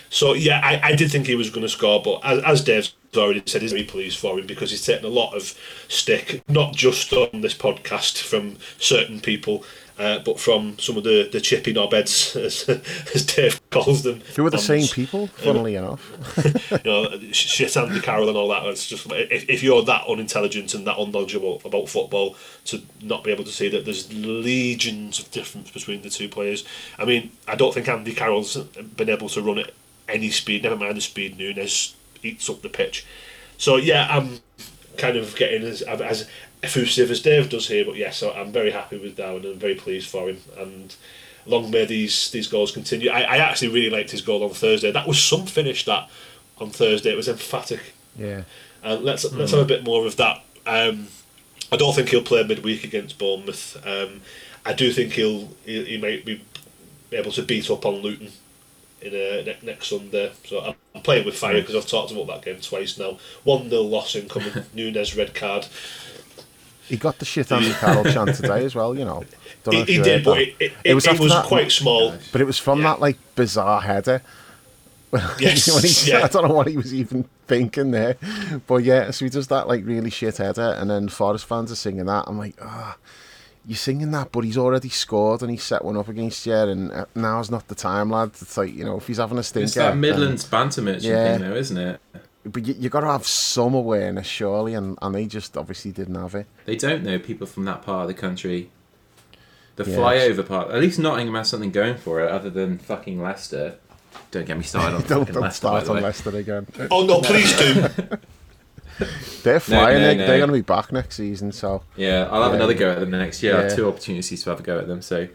So yeah, I, I did think he was going to score, but as, as Dave's already said, he's very pleased for him because he's taken a lot of stick, not just on this podcast from certain people, uh, but from some of the, the chippy knobheads, as, as Dave calls them. Who are the same people, funnily um, enough. you know, shit Andy Carroll and all that. It's just if, if you're that unintelligent and that unknowledgeable about football, to not be able to see that there's legions of difference between the two players. I mean, I don't think Andy Carroll's been able to run at any speed, never mind the speed Núñez eats up the pitch. So yeah, I'm kind of getting as as effusive as Dave does here, but yes, I'm very happy with Darwin and very pleased for him. And long may these these goals continue. I, I actually really liked his goal on Thursday. That was some finish that on Thursday. It was emphatic. Yeah. And let's mm. let's have a bit more of that. Um, I don't think he'll play midweek against Bournemouth. Um, I do think he'll he, he might be able to beat up on Luton in uh, ne- next Sunday. So I'm, I'm playing with fire because I've talked about that game twice now. One 0 loss incoming. Núñez red card. He got the shit Andy Carroll chant today as well. You know. He, he did, but it, it, it, was, it was that, quite small. But it was from yeah. that like bizarre header. Yes, he, yeah. I don't know what he was even thinking there, but yeah, so he does that like really shit header, and then Forest fans are singing that. I'm like, ah, oh, you're singing that, but he's already scored and he set one up against you, and uh, now's not the time, lad. It's like you know, if he's having a stinker, it's that Midlands banter merchant yeah, thing, though, isn't it? But you, you got to have some awareness, surely, and, and they just obviously didn't have it. They don't know people from that part of the country. The yes. flyover part, at least Nottingham has something going for it, other than fucking Leicester. Don't get me started on don't, don't Leicester. Start on Leicester again. Oh no, please do. They're flying. No, no, no. They're going to be back next season. So yeah, I'll have yeah. another go at them next year. Yeah. I have two opportunities to have a go at them. So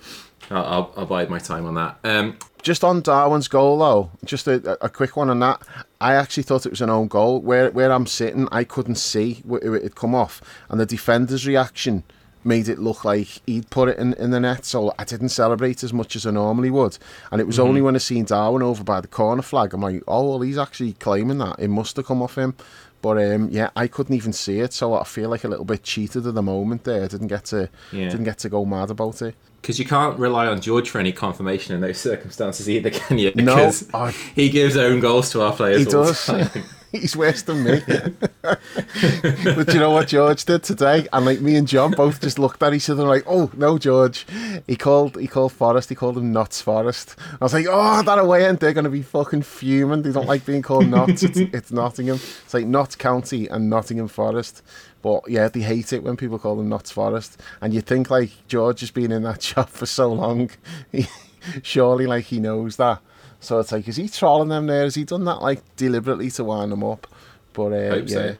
I'll, I'll, I'll bide my time on that. Um, just on Darwin's goal though, just a, a quick one on that. I actually thought it was an own goal. Where where I'm sitting, I couldn't see it had come off, and the defender's reaction made it look like he'd put it in, in the net. So I didn't celebrate as much as I normally would. And it was mm-hmm. only when I seen Darwin over by the corner flag, I'm like, oh well, he's actually claiming that it must have come off him. But um, yeah, I couldn't even see it, so I feel like a little bit cheated at the moment. There, I didn't get to yeah. didn't get to go mad about it. Because you can't rely on George for any confirmation in those circumstances either, can you? Because no, I... he gives own goals to our players. He does. he's worse than me. but you know what George did today? And like me and John both just looked at each other like, oh no, George. He called he called Forest, he called him Notts Forest. I was like, oh, that away end, they're gonna be fucking fuming. They don't like being called Notts. it's, it's Nottingham. It's like Notts County and Nottingham Forest. But yeah, they hate it when people call them Notts Forest. And you think like George has been in that shop for so long, he, surely like he knows that. So it's like, is he trolling them there? Has he done that like deliberately to wind them up? But uh, yeah, so.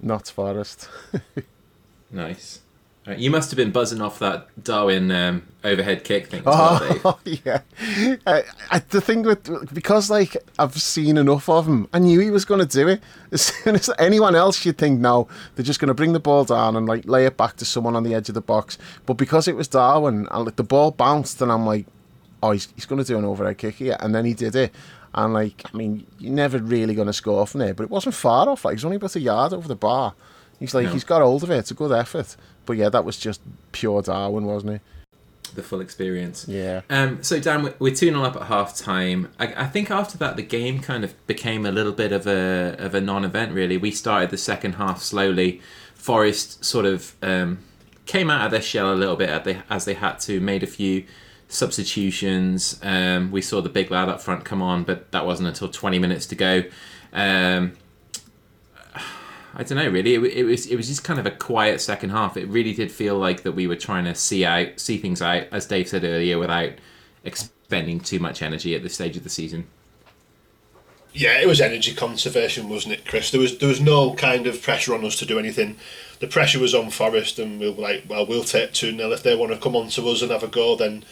not Forest. Nice. Right, you must have been buzzing off that Darwin um, overhead kick thing as well. Oh yeah, I, I, the thing with because like I've seen enough of him, I knew he was going to do it. As soon as anyone else, you'd think no, they're just going to bring the ball down and like lay it back to someone on the edge of the box. But because it was Darwin and like the ball bounced, and I'm like, oh, he's, he's going to do an overhead kick here, and then he did it. And like, I mean, you're never really going to score from there, but it wasn't far off. Like, was only about a yard over the bar. He's like, No. he's got hold of it. It's a good effort. But yeah, that was just pure Darwin, wasn't it? The full experience. Yeah. Um, so Dan, we- we're two 0 up at half time. I, I think after that, the game kind of became a little bit of a of a non-event. Really, we started the second half slowly. Forest sort of um, came out of their shell a little bit as they, as they had to. Made a few substitutions. Um, we saw the big lad up front come on, but that wasn't until twenty minutes to go. Um, I don't know. Really, it, it was it was just kind of a quiet second half. It really did feel like that we were trying to see out, see things out, as Dave said earlier, without expending too much energy at this stage of the season. Yeah, it was energy conservation, wasn't it, Chris? There was there was no kind of pressure on us to do anything. The pressure was on Forest, and we were like, well, we'll take two 0 if they want to come on to us and have a go. Then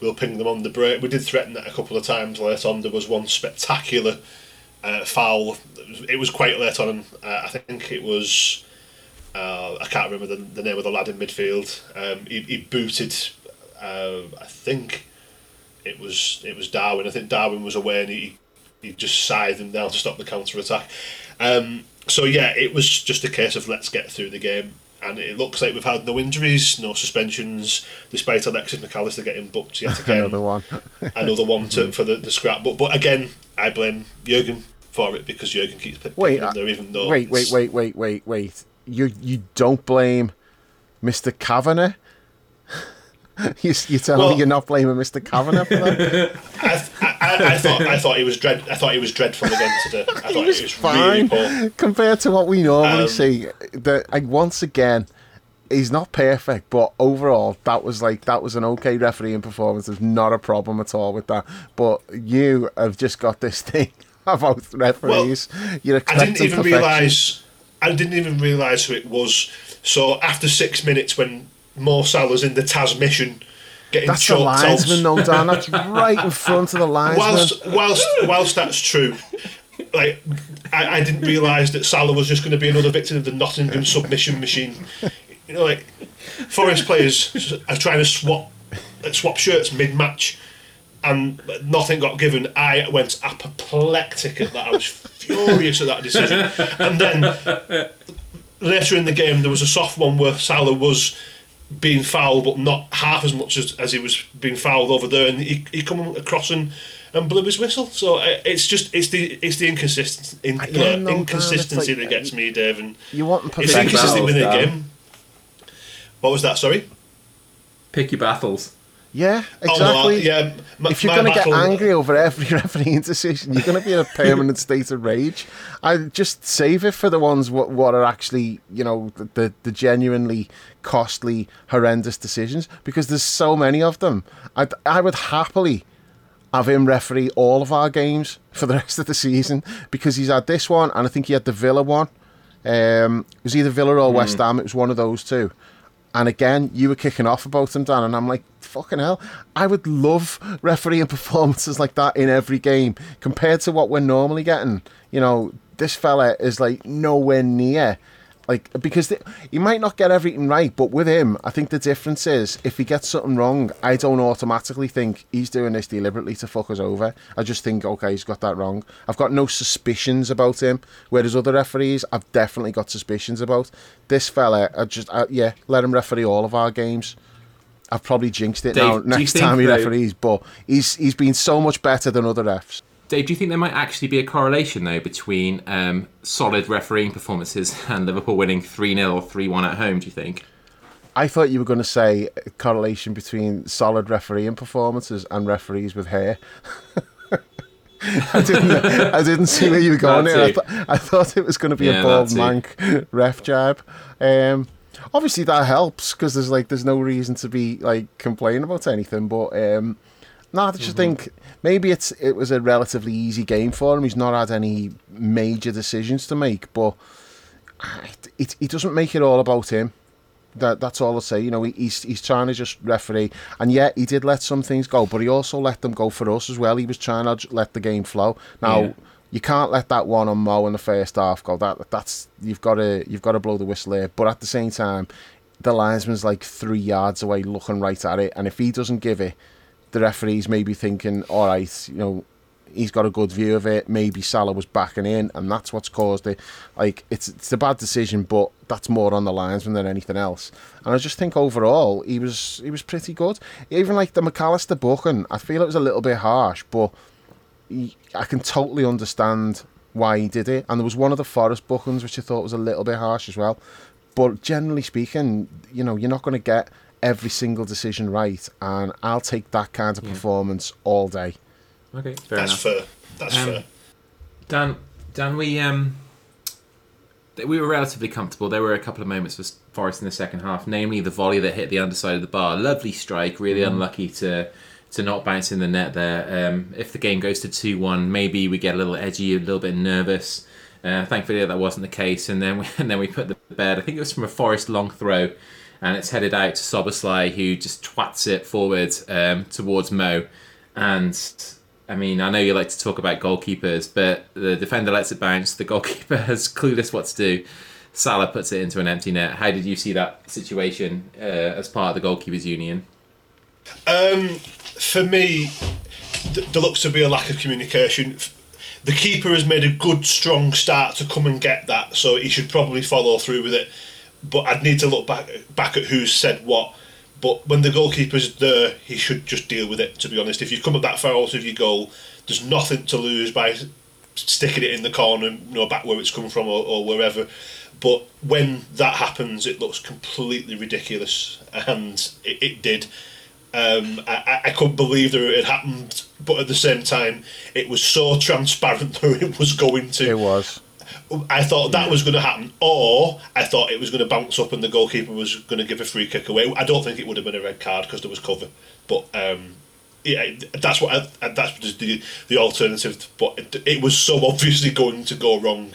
we'll ping them on the break. We did threaten that a couple of times late on. There was one spectacular uh, foul. It was quite late on. and, Uh, I think it was. Uh, I can't remember the, the name of the lad in midfield. Um, he, he booted. Uh, I think it was it was Darwin. I think Darwin was away and he he just scythed him down to stop the counter attack. Um, so yeah, it was just a case of let's get through the game. And it looks like we've had no injuries, no suspensions, despite Alexis McAllister getting booked yet again. Another one. another one to, for the, the scrap. But but again, I blame Jurgen for it because Jurgen keeps picking Wait, him uh, there, even though Wait, wait, wait, wait, wait, wait. You you don't blame Mr. Kavanagh? you, you're telling Well- me you're not blaming Mr. Kavanagh for that? I, I, I thought I thought he was dread. I thought he was dreadful again today. I thought he was, it was fine really poor. compared to what we normally Um, see. That like, once again, he's not perfect, but overall, that was like that was an okay refereeing performance. There's not a problem at all with that. But you have just got this thing about referees. You're I didn't even realise. I didn't even realise who it was. So after six minutes, when Mo Salah's in the Tazmission, getting That's the linesman, though, Dan. That's right in front of the linesman. whilst whilst whilst that's true, like I, I didn't realise that Salah was just going to be another victim of the Nottingham submission machine. You know, like Forest players are trying to swap swap shirts mid match, and nothing got given. I went apoplectic at that. I was furious at that decision, and then later in the game there was a soft one where Salah was being fouled, but not half as much as, as he was being fouled over there, and he he come across and, and blew his whistle. So it's just it's the it's the inconsistent in, Yeah, no, Dan, inconsistency like- that gets me, Dave. And You want it's inconsistent within a game. What was that? Sorry. Pick your battles. Yeah, Oh, well, exactly. yeah. my- if you're going to get angry over every refereeing decision, you're going to be in a permanent state of rage. I just save it for the ones what, what are actually, you know, the, the, the genuinely costly, horrendous decisions because there's so many of them. I, I would happily have him referee all of our games for the rest of the season because he's had this one and I think he had the Villa one. Um, it was either Villa or West Ham. It was one of those two. And again, you were kicking off about him, Dan, and I'm like, fucking hell. I would love refereeing performances like that in every game compared to what we're normally getting. You know, this fella is like nowhere near. Like, because the, he might not get everything right, but with him, I think the difference is if he gets something wrong, I don't automatically think he's doing this deliberately to fuck us over. I just think, okay, he's got that wrong. I've got no suspicions about him, whereas other referees, I've definitely got suspicions about. This fella, I just, I, yeah, let him referee all of our games. I've probably jinxed it Dave, now. Next time he referees, but he's he's been so much better than other refs. Dave, do you think there might actually be a correlation though between um, solid refereeing performances and Liverpool winning three 0 or three one at home? Do you think? I thought you were going to say a correlation between solid refereeing performances and referees with hair. I didn't. I didn't see where you were going. There. I, th- I thought it was going to be Yeah, a bald mank ref jab. Um, obviously that helps because there's like there's no reason to be like complaining about anything. But um, No, I just mm-hmm. think maybe it's it was a relatively easy game for him. He's not had any major decisions to make, but it, it, he doesn't make it all about him. That that's all I say. You know, he, he's he's trying to just referee, and yet he did let some things go, but he also let them go for us as well. He was trying to let the game flow. Now. Yeah. You can't let that one on Mo in the first half go. That that's you've got to you've got to blow the whistle there. But at the same time, the linesman's like three yards away, looking right at it, and if he doesn't give it, the referee's maybe thinking, all right, you know, he's got a good view of it. Maybe Salah was backing in, and that's what's caused it. Like it's it's a bad decision, but that's more on the linesman than anything else. And I just think overall he was he was pretty good. Even like the McAllister booking, I feel it was a little bit harsh, but he, I can totally understand why he did it. And there was one of the Forest bookings which I thought was a little bit harsh as well. But generally speaking, you know, you're not going to get every single decision right, and I'll take that kind of performance all day. Okay, fair That's enough. fair. That's Um, fair. Dan, Dan, we um, th- we were relatively comfortable. There were a couple of moments for Forest in the second half, namely the volley that hit the underside of the bar. Lovely strike, really unlucky to to not bounce in the net there. Um, if the game goes to two one, maybe we get a little edgy, a little bit nervous. Uh, thankfully, that wasn't the case, and then we, and then we put the bed. I think it was from a Forest long throw, and it's headed out to Szoboszlai, who just twats it forward um, towards Mo. And I mean, I know you like to talk about goalkeepers, but the defender lets it bounce. The goalkeeper has clueless what to do. Salah puts it into an empty net. How did you see that situation uh, as part of the goalkeepers union? Um, for me, th- there looks to be a lack of communication. The keeper has made a good, strong start to come and get that, so he should probably follow through with it. But I'd need to look back back at who said what. But when the goalkeeper's there, he should just deal with it. To be honest, if you've come up that far out of your goal, there's nothing to lose by sticking it in the corner, you know, back where it's come from or, or wherever. But when that happens, it looks completely ridiculous, and it, it did. Um, I, I- couldn't believe that it had happened, but at the same time, it was so transparent that it was going to. It was. I thought that was going to happen, or I thought it was going to bounce up and the goalkeeper was going to give a free kick away. I don't think it would have been a red card because there was cover, but um, yeah, that's what I, that's the the alternative. But it, it was so obviously going to go wrong,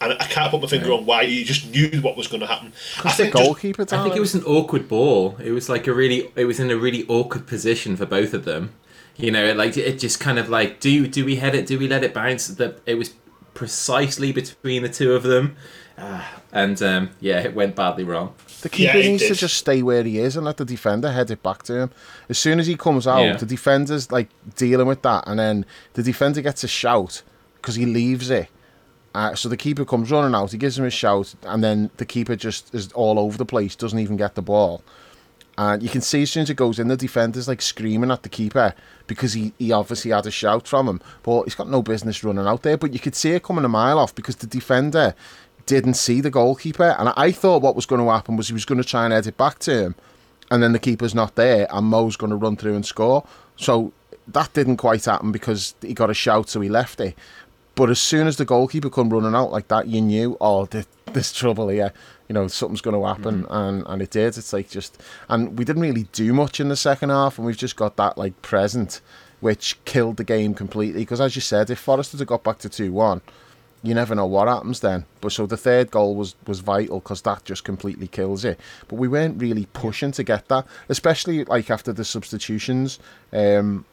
and I can't put my finger on why. You just knew what was going to happen. I It's the think just- goalkeeper. I think it was an awkward ball. It was like a really, it was in a really awkward position for both of them. You know, it like it just kind of like do do we head it? Do we let it bounce? That it was precisely between the two of them, uh, and um, yeah, it went badly wrong. The keeper Yeah, he needs to just stay where he is and let the defender head it back to him. As soon as he comes out, Yeah. the defender's like dealing with that, and then the defender gets a shout because he leaves it. Uh, so the keeper comes running out, he gives him a shout, and then the keeper just is all over the place, doesn't even get the ball. And you can see as soon as it goes in, the defender's like screaming at the keeper because he, he obviously had a shout from him. But he's got no business running out there. But you could see it coming a mile off because the defender didn't see the goalkeeper. And I thought what was going to happen was he was going to try and head it back to him. And then the keeper's not there and Mo's going to run through and score. So that didn't quite happen because he got a shout, so he left it. But as soon as the goalkeeper come running out like that, you knew, oh, th- there's trouble here. You know, something's going to happen, and and it did. It's like just, and we didn't really do much in the second half, and we've just got that like present, which killed the game completely. Because as you said, if Forest had got back to two one, you never know what happens then. But so the third goal was was vital because that just completely kills it. But we weren't really pushing to get that, especially like after the substitutions. Um,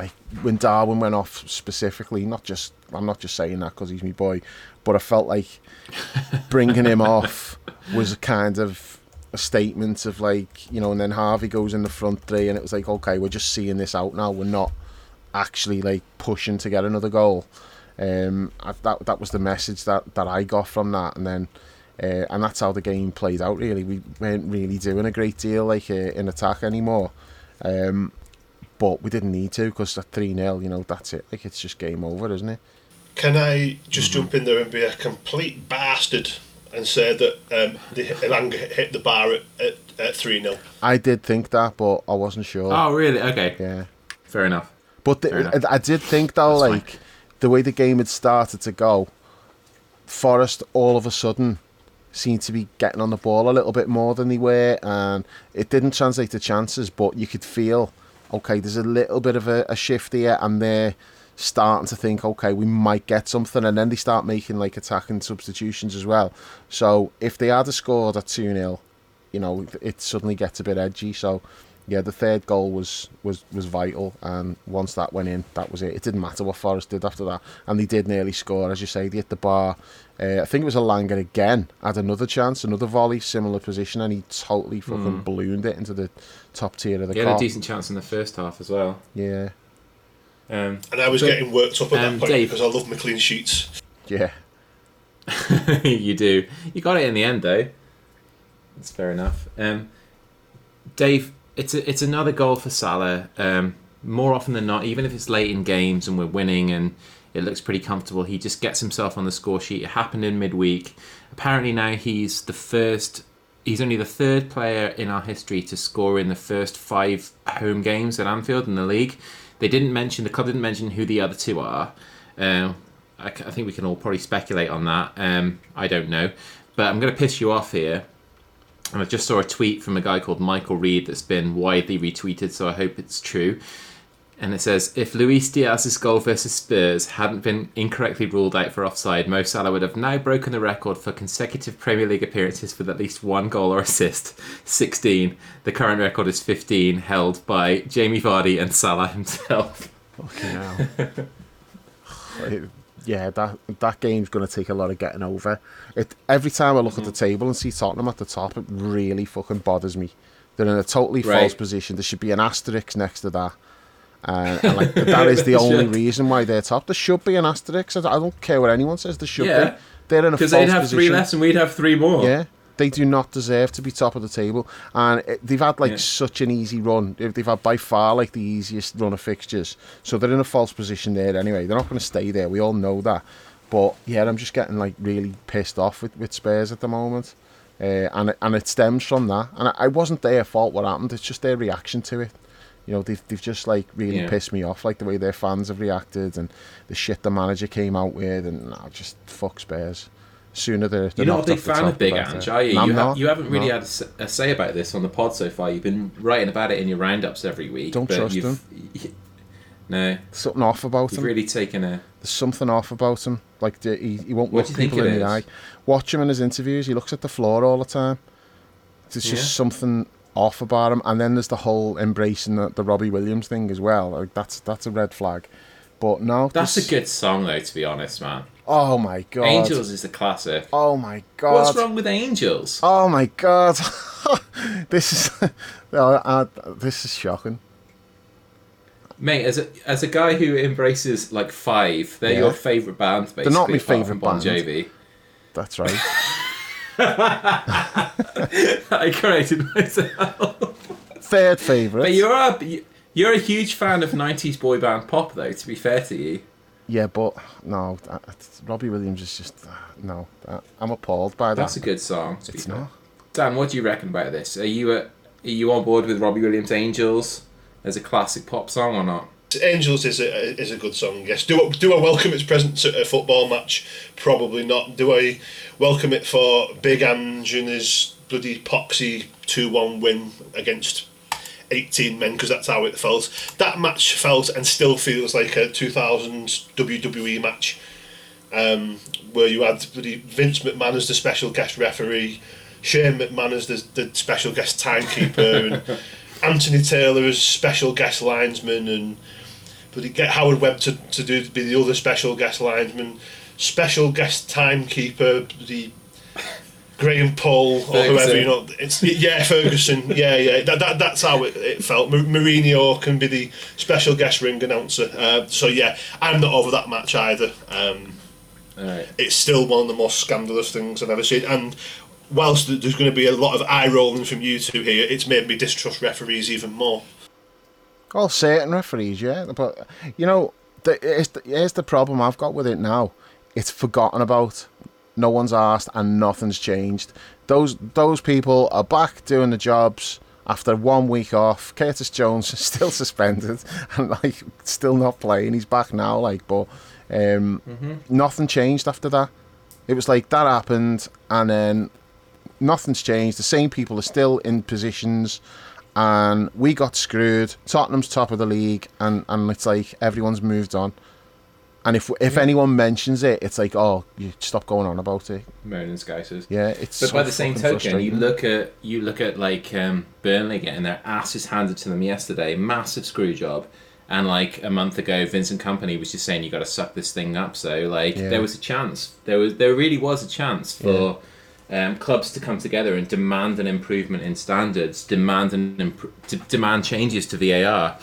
like when Darwin went off specifically, not just I'm not just saying that because he's my boy, but I felt like bringing him off was a kind of a statement of like you know, and then Harvey goes in the front three, and it was like okay, we're just seeing this out now. We're not actually like pushing to get another goal. Um, I, that that was the message that that I got from that, and then. Uh, and that's how the game played out. Really, we weren't really doing a great deal like uh, in attack anymore. Um, but we didn't need to because at 3 0, you know, that's it. Like, it's just game over, isn't it? Can I just jump in there and be a complete bastard and say that um, the Elanga hit the bar at, at, at 3 0? I did think that, but I wasn't sure. Oh, really? Okay, Yeah. fair enough. But Fair enough. I, I did think, though, That's like, the way the game had started to go, Forest all of a sudden seemed to be getting on the ball a little bit more than they were, and it didn't translate to chances, but you could feel okay, there's a little bit of a, a shift here, and they're starting to think, okay, we might get something, and then they start making like attacking substitutions as well. So if they had scored at 2 0, you know, it suddenly gets a bit edgy. So yeah, the third goal was was was vital, and once that went in, that was it. It didn't matter what Forest did after that, and they did nearly score, as you say. They hit the bar. Uh, I think it was Elanga again had another chance, another volley, similar position, and he totally fucking mm. ballooned it into the top tier of the. He had a decent chance in the first half as well. Yeah. Um, and I was but, getting worked up at um, that point Dave, because I love my clean sheets. Yeah. you do. You got it in the end, though. That's fair enough. Um, Dave, it's a, it's another goal for Salah. Um, more often than not, even if it's late in games and we're winning and it looks pretty comfortable, he just gets himself on the score sheet. It happened in midweek. Apparently now he's the first. He's only the third player in our history to score in the first five home games at Anfield in the league. They didn't mention the club didn't mention who the other two are. Uh, I, I, think we can all probably speculate on that. Um, I don't know, but I'm going to piss you off here and I just saw a tweet from a guy called Michael Reed that's been widely retweeted, so I hope it's true. And it says, if Luis Diaz's goal versus Spurs hadn't been incorrectly ruled out for offside, Mo Salah would have now broken the record for consecutive Premier League appearances with at least one goal or assist 16. The current record is 15, held by Jamie Vardy and Salah himself. Fucking hell. yeah, that that game's going to take a lot of getting over. It every time I look mm-hmm. at the mm-hmm. table and see Tottenham at the top, it really fucking bothers me. They're in a totally right. false position. There should be an asterisk next to that. Uh, and like that is the only reason why they're top. There should be an asterisk. I don't care what anyone says. There should yeah. be. They're in a because they'd have position. three less and we'd have three more. Yeah, they do not deserve to be top of the table. And they've had like yeah. such an easy run. They've had by far like the easiest run of fixtures. So they're in a false position there anyway. They're not going to stay there. We all know that. But yeah, I'm just getting like really pissed off with, with Spurs at the moment. Uh, and, and it stems from that. And I, I wasn't their fault what happened. It's just their reaction to it. You know, they've, they've just like really yeah. pissed me off, like the way their fans have reacted and the shit the manager came out with, and nah, just fuck Spurs sooner they're You're not a big fan of Big Ange, are you? you, ha- you, haven't really had a say about this on the pod so far. You've been writing about it in your roundups every week. Don't trust him. no. something off about you've him. really taken a... There's something off about him. Like, he, he won't what look people in the eye. Watch him in his interviews. He looks at the floor all the time. There's yeah. just something off about him. And then there's the whole embracing the, the Robbie Williams thing as well. Like, that's, that's a red flag. But no, that's this... a good song though. To be honest, man. Oh my god. Angels is a classic. Oh my god. What's wrong with Angels? Oh my god. this is uh, this is shocking. Mate, as a as a guy who embraces like five, they're yeah. your favourite band. Basically, they're not my favourite band. Jovi. That's right. I created myself. Third favourite. But you're a you're a huge fan of '90s boy band pop, though. To be fair to you. Yeah, but no, Robbie Williams is just uh, no. I'm appalled by that. That's a good song. It's not. Dan, what do you reckon about this? Are you a, are you on board with Robbie Williams' Angels as a classic pop song or not? Angels is a is a good song. Yes. Do I, do I welcome its presence at a football match? Probably not. Do I welcome it for Big Ange and his bloody poxy two one win against 18 men because that's how it felt. That match felt and still feels like a 2000 WWE match um, where you had Vince McMahon as the special guest referee, Shane McMahon as the, the special guest timekeeper, and Anthony Taylor as special guest linesman, and but you get Howard Webb to, to do be the other special guest linesman, special guest timekeeper, the Graham Poll or Ferguson. whoever you know. It's yeah, Ferguson. yeah, yeah. That, that that's how it, it felt. Mourinho can be the special guest ring announcer. Uh, so yeah, I'm not over that match either. Um, right. It's still one of the most scandalous things I've ever seen. And whilst there's going to be a lot of eye rolling from you two here, it's made me distrust referees even more. Well, certain referees, yeah, but you know, the, here's, the, here's the problem I've got with it now. It's forgotten about no one's asked, and nothing's changed. Those those people are back doing the jobs after one week off. Curtis Jones is still suspended and like still not playing. He's back now, like, but um, mm-hmm. nothing changed after that. It was like that happened, and then nothing's changed. The same people are still in positions, and we got screwed. Tottenham's top of the league, and and it's like everyone's moved on. And if if Yeah. anyone mentions it, it's like, oh, you stop going on about it. Moaning Scousers. Yeah, it's. But so by the same token, you look at you look at like um, Burnley getting their asses handed to them yesterday, massive screw job, and like a month ago, Vincent Kompany was just saying you got to suck this thing up. So like Yeah. there was a chance, there was there really was a chance for um, clubs to come together and demand an improvement in standards, demand an to demand changes to VAR,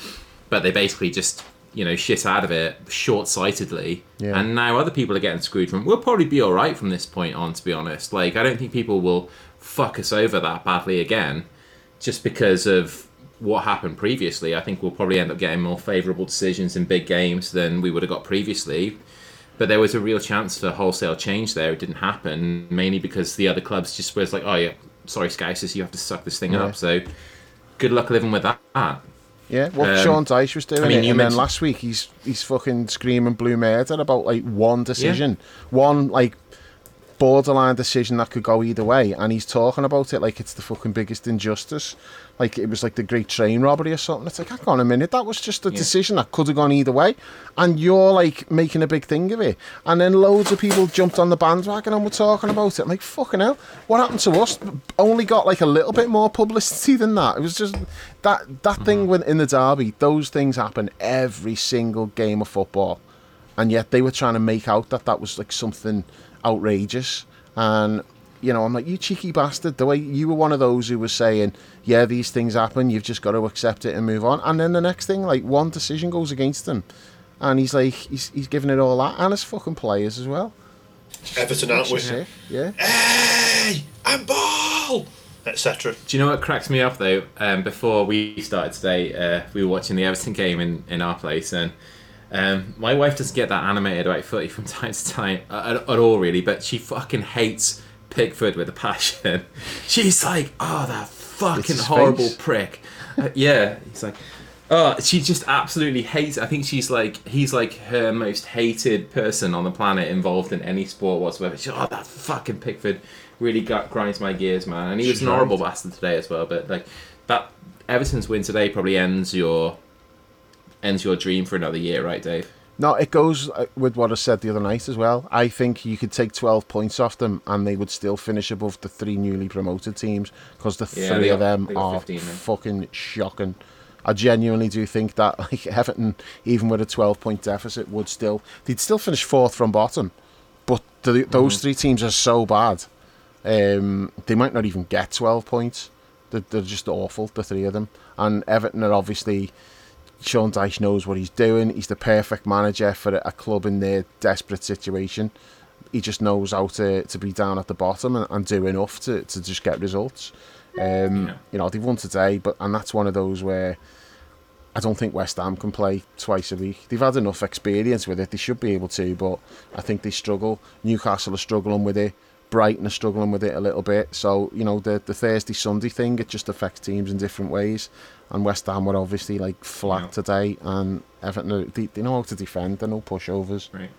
but they basically just you know shit out of it short sightedly, Yeah. and now other people are getting screwed from. We'll probably be all right from this point on, to be honest. Like I don't think people will fuck us over that badly again, just because of what happened previously. I think we'll probably end up getting more favourable decisions in big games than we would have got previously. But there was a real chance for wholesale change there. It didn't happen, mainly because the other clubs just was like, "Oh yeah, sorry, Scousers, you have to suck this thing Yeah. up." So, good luck living with that. Yeah, what Um, Sean Dyche was doing I mean, it, and then last week he's he's fucking screaming blue murder about like one decision, one like borderline decision that could go either way, and he's talking about it like it's the fucking biggest injustice, like it was like the Great Train Robbery or something. It's like, hang on a minute, that was just a Yeah. decision that could have gone either way, and you're like making a big thing of it, and then loads of people jumped on the bandwagon and were talking about it. I'm like, fucking hell, what happened to us? Only got like a little bit more publicity than that. It was just that that thing mm-hmm. with in the derby. Those things happen every single game of football, and yet they were trying to make out that that was like something outrageous. And you know, I'm like, you cheeky bastard. The way you were one of those who was saying, yeah, these things happen. You've just got to accept it and move on. And then the next thing, like one decision goes against them, and he's like, he's he's giving it all that, and his fucking players as well. Everton, aren't we? That's it, Yeah. Hey, and ball, etc. Do you know what cracks me up though? Um, before we started today, uh, we were watching the Everton game in, in our place, and um, my wife doesn't get that animated about footy from time to time at, at all, really. But she fucking hates Pickford with a passion. She's like, "Oh, that fucking horrible face. prick." Uh, yeah, he's like. Oh, she just absolutely hates. I think she's like he's like her most hated person on the planet involved in any sport whatsoever. She's oh that fucking Pickford really got, grinds my gears, man. And he was an horrible bastard today as well. But like that Everton's win today probably ends your ends your dream for another year, right, Dave? No, it goes uh, with what I said the other night as well. I think you could take 12 points off them and they would still finish above the three newly promoted teams because the Yeah, three of them are 15 fucking shocking. I genuinely do think that like Everton, even with a 12 point deficit, would still they'd still finish fourth from bottom. But the, Mm-hmm. those three teams are so bad, um, they might not even get 12 points. They're, they're just awful, the three of them. And Everton are obviously Sean Dyche knows what he's doing. He's the perfect manager for a, club in their desperate situation. He just knows how to, to be down at the bottom and, and do enough to, to just get results. Um, Yeah. You know, they've won today, but and that's one of those where I don't think West Ham can play twice a week. They've had enough experience with it. They should be able to, but I think they struggle. Newcastle are struggling with it. Brighton are struggling with it a little bit. So, you know, the, the Thursday Sunday thing, it just affects teams in different ways. And West Ham were obviously like flat Yeah. today. And Everton, they, they know how to defend. They're no pushovers. Right.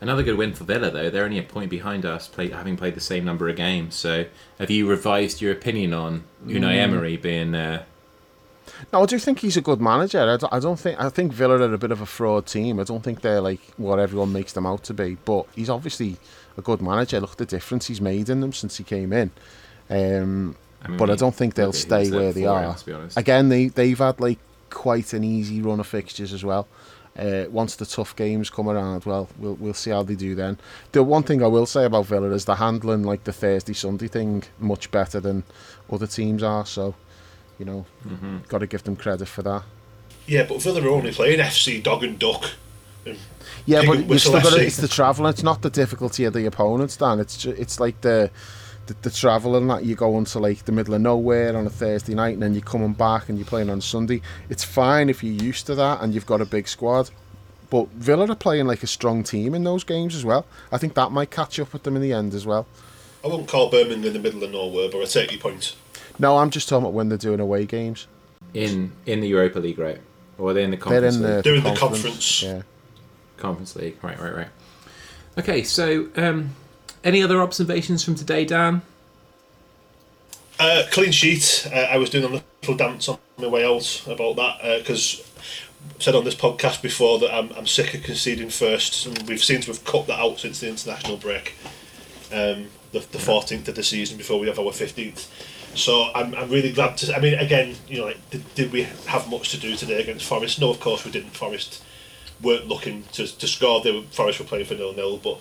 Another good win for Villa, though. They're only a point behind us, play, having played the same number of games. So, have you revised your opinion on Unai Emery being? Uh, No, I do think he's a good manager. I don't, I don't think I think Villa are a bit of a fraud team. I don't think they're like what everyone makes them out to be. But he's obviously a good manager. Look at the difference he's made in them since he came in. Um, I mean, but I don't think they'll stay where they are. him, to be honest. Again, they they've had like quite an easy run of fixtures as well. Uh, once the tough games come around, well, we'll we'll see how they do then. The one thing I will say about Villa is they're handling like the Thursday Sunday thing much better than other teams are. So, you know, Mm-hmm. got to give them credit for that. Yeah, but Villa are only playing FC Dog and Duck. And Yeah, but you still got it's the travel. It's not the difficulty of the opponents, Dan. It's ju- it's like the the, the travel and that you go into like the middle of nowhere on a Thursday night and then you're coming back and you're playing on Sunday. It's fine if you're used to that and you've got a big squad. But Villa are playing like a strong team in those games as well. I think that might catch up with them in the end as well. I won't call Birmingham in the middle of nowhere, but I take your point. No, I'm just talking about when they're doing away games. in in the Europa League, right? Or are they in the They're Conference in the, They're in the conference. Yeah. Conference League, right, right, right. Okay, so um, any other observations from today, Dan? Uh, clean sheet. Uh, I was doing a little dance on my way out about that because uh, said on this podcast before that I'm, I'm sick of conceding first, and we've seen to have cut that out since the international break, um, the the fourteenth of the season before we have our fifteenth. So I'm, I'm really glad to. I mean, again, you know, like, did, did we have much to do today against Forest? No, of course we didn't. Forest weren't looking to, to score. They were, Forest were playing for nil nil, but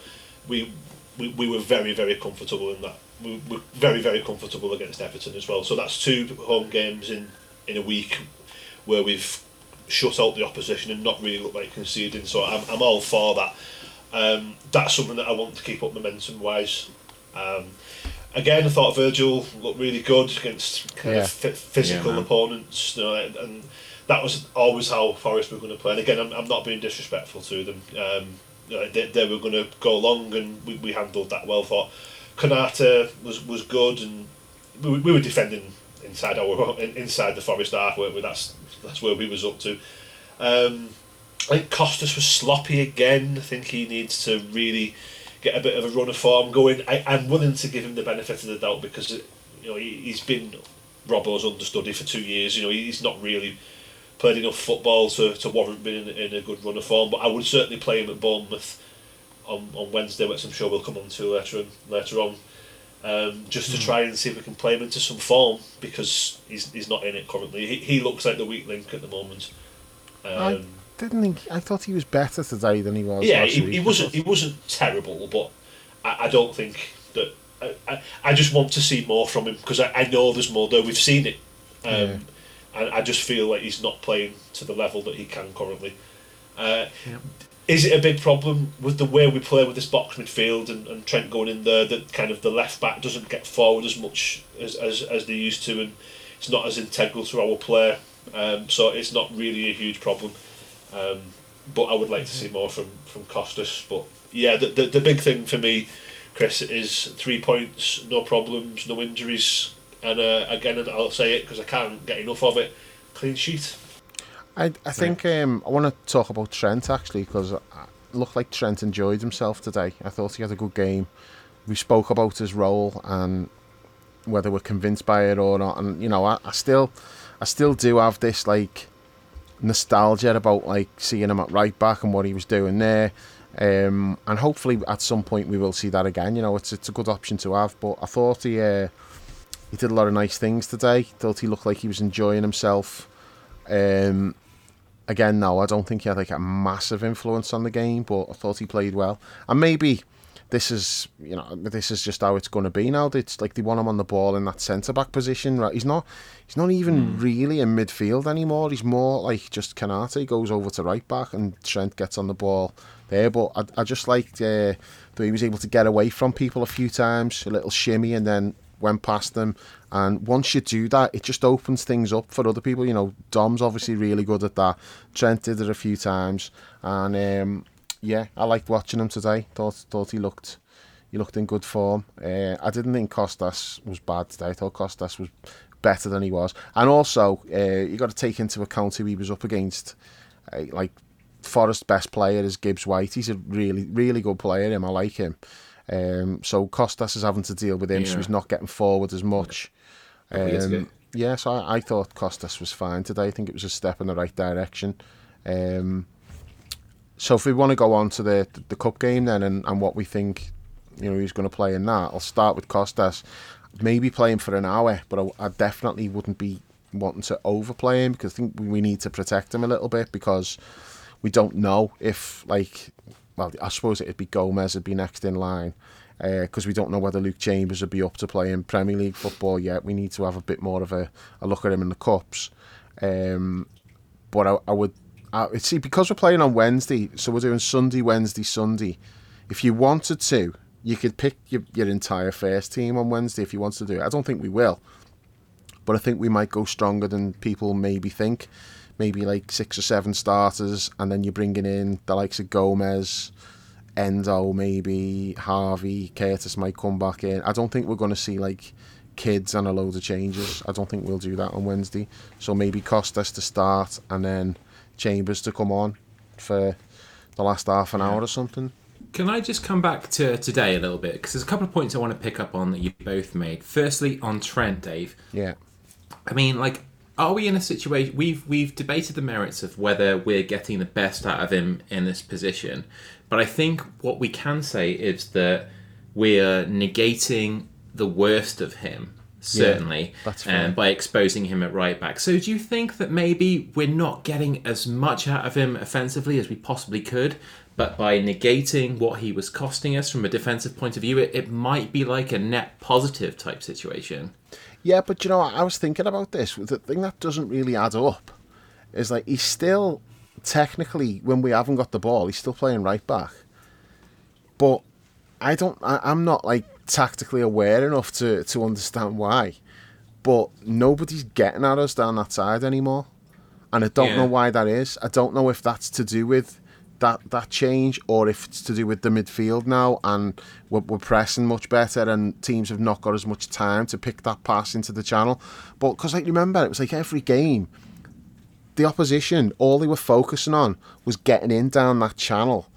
we, we we were very very comfortable in that we were very very comfortable against Everton as well. So that's two home games in in a week where we've shut out the opposition and not really looked like conceding. So I'm I'm all for that. Um, that's something that I want to keep up momentum wise. Um, again, I thought Virgil looked really good against kind Yeah. of f- physical Yeah, opponents, you know, and, and that was always how Forest were going to play. And again, I'm, I'm not being disrespectful to them. Um, they, they were going to go long, and we, we handled that well. Thought Konaté was was good, and we, we were defending inside our inside the Forest half. Weren't we? That's that's where we was up to. Um, I think Costas was sloppy again. I think he needs to really get a bit of a run of form going. I, I'm willing to give him the benefit of the doubt because you know he, he's been Robbo's understudy for two years. You know he's not really played enough football to, to warrant being in, in a good run of form. But I would certainly play him at Bournemouth on, on Wednesday, which I'm sure we'll come on to later on, later on. Um, just to try and see if we can play him into some form because he's, he's not in it currently. He, he looks like the weak link at the moment. I Um, didn't think. I thought he was better today than he was. yeah, he, he wasn't he wasn't terrible, but I, I don't think that I, I, I just want to see more from him because I, I know there's more there. We've seen it, um, Yeah. And I just feel like he's not playing to the level that he can currently. Uh, Is it a big problem with the way we play with this box midfield and, and Trent going in there that kind of the left back doesn't get forward as much as, as, as they used to and it's not as integral to our play? Um, so it's not really a huge problem. Um, but I would like to see more from, from Costas. But yeah the, the, the big thing for me Chris is three points no problems no injuries and uh, again I'll say it because I can't get enough of it clean sheet I, I think um, I want to talk about Trent actually because it looked like Trent enjoyed himself today. I thought he had a good game. We spoke about his role and whether we're convinced by it or not. And you know, I, I still, I still do have this like nostalgia about like seeing him at right back and what he was doing there. Um, and hopefully at some point we will see that again. You know, it's it's a good option to have. But I thought he uh, he did a lot of nice things today. Thought he looked like he was enjoying himself. Um, again, no, I don't think he had like a massive influence on the game, but I thought he played well. And maybe this is, you know, this is just how it's going to be now. It's like they want him on the ball in that centre back position. Right, he's not, he's not even really in midfield anymore. He's more like just Konaté goes over to right back and Trent gets on the ball there. But I, I just liked uh, that he was able to get away from people a few times, a little shimmy, and then went past them. And once you do that, it just opens things up for other people. You know, Dom's obviously really good at that. Trent did it a few times, and um, yeah, I liked watching him today. Thought thought he looked he looked in good form. Uh, I didn't think Costas was bad today. I thought Costas was better than he was, and also uh, you got to take into account who he was up against. Uh, like Forest's best player is Gibbs White. He's a really really good player. Him, I like him. Um, so Costas is having to deal with him, so he's not getting forward as much. Couple years ago. Um, yeah, so I, I thought Costas was fine today. I think it was a step in the right direction. Um, so if we want to go on to the the cup game then and, and what we think, you know, who's going to play in that, I'll start with Costas. Maybe play him for an hour, but I, I definitely wouldn't be wanting to overplay him because I think we need to protect him a little bit because we don't know if like well I suppose it'd be Gomez would be next in line because we don't know whether Luke Chambers would be up to play in Premier League football yet. We need to have a bit more of a, a look at him in the cups. Um, but I, I would I, see because we're playing on Wednesday, so we're doing Sunday, Wednesday, Sunday. If you wanted to, you could pick your, your entire first team on Wednesday if you wanted to do it. I don't think we will, but I think we might go stronger than people maybe think. Maybe like six or seven starters, and then you're bringing in the likes of Gomez, Endo, maybe Harvey, Curtis might come back in. I don't think we're going to see like kids and a load of changes. I don't think we'll do that on Wednesday. So maybe Costas to start, and then Chambers to come on for the last half an hour or something. Can I just come back to today a little bit? Because there's a couple of points I want to pick up on that you both made. Firstly, on Trent, Dave. Yeah. I mean, like, are we in a situation? We've we've debated the merits of whether we're getting the best out of him in this position, but I think what we can say is that we're negating the worst of him certainly that's um, by exposing him at right back. So do you think that maybe we're not getting as much out of him offensively as we possibly could, but by negating what he was costing us from a defensive point of view, it, it might be like a net positive type situation. Yeah, but you know, I was thinking about this. The thing that doesn't really add up is like he's still technically, when we haven't got the ball, he's still playing right back. But I don't. I, I'm not like tactically aware enough to to understand why. But nobody's getting at us down that side anymore, and I don't Yeah. know why that is. I don't know if that's to do with that that change or if it's to do with the midfield now and we're, we're pressing much better and teams have not got as much time to pick that pass into the channel but because like remember it was like every game the opposition all they were focusing on was getting in down that channel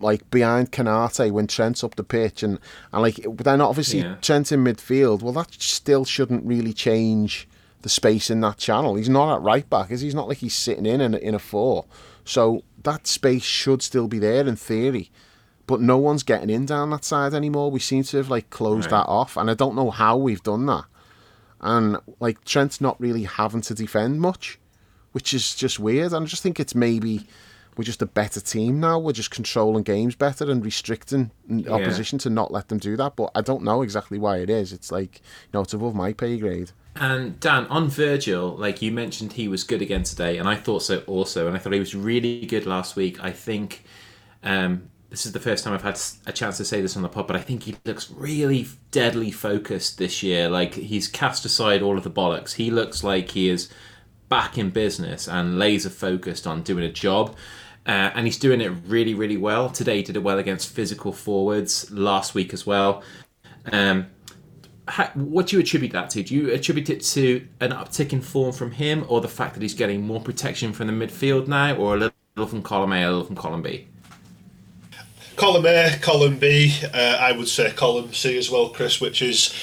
like behind Konaté when Trent's up the pitch and, and like then obviously Yeah. Trent in midfield well that still shouldn't really change the space in that channel he's not at right back is he? he's not like he's sitting in in, in a four so that space should still be there in theory but no one's getting in down that side anymore we seem to have like closed Right. that off and I don't know how we've done that and like Trent's not really having to defend much which is just weird. And I just think it's maybe we're just a better team now. We're just controlling games better and restricting Yeah. opposition to not let them do that. But I don't know exactly why it is. It's like you know, it's above my pay grade. And Dan, on Virgil, like you mentioned, he was good again today, and I thought so also. And I thought he was really good last week. I think um, this is the first time I've had a chance to say this on the pod, but I think he looks really deadly focused this year. Like he's cast aside all of the bollocks. He looks like he is back in business and laser focused on doing a job. Uh, and he's doing it really, really well. Today, he did it well against physical forwards. Last week as well. Um, how, what do you attribute that to? Do you attribute it to an uptick in form from him, or the fact that he's getting more protection from the midfield now, or a little, from column A, a little from column B? Column A, column B, uh, I would say column C as well, Chris, which is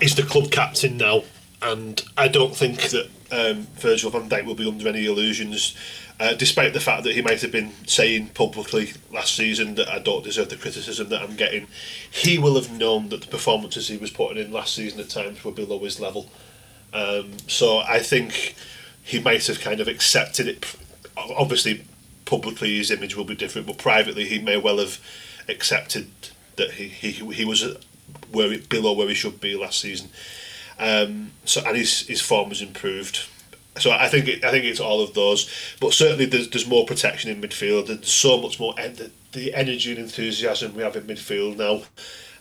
is the club captain now, and I don't think that um, Virgil van Dijk will be under any illusions, uh, despite the fact that he might have been saying publicly last season that I don't deserve the criticism that I'm getting. He will have known that the performances he was putting in last season at times were below his level. Um, so I think he might have kind of accepted it. Obviously, publicly his image will be different, but privately he may well have accepted that he he, he was where below where he should be last season. Um, so and his his form has improved. So I think it, I think it's all of those, but certainly there's there's more protection in midfield and so much more en- the, energy and enthusiasm we have in midfield now.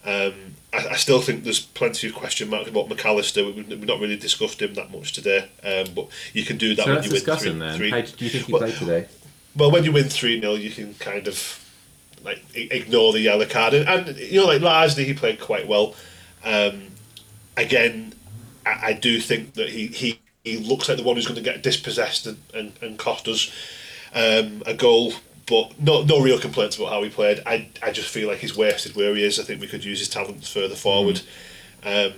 Um, I, I still think there's plenty of question marks about Mac Allister. We, we've not really discussed him that much today, um, but you can do that So when you win three. then. three- How do you think he Well, played today? well, when you win 3 0, you can kind of like ignore the yellow card. And, and you know, like largely he played quite well. Um, again, I, I do think that he, he, he looks like the one who's going to get dispossessed and, and, and cost us um, a goal. But no, no real complaints about how he played. I, I just feel like he's wasted where he is. I think we could use his talents further forward. Um,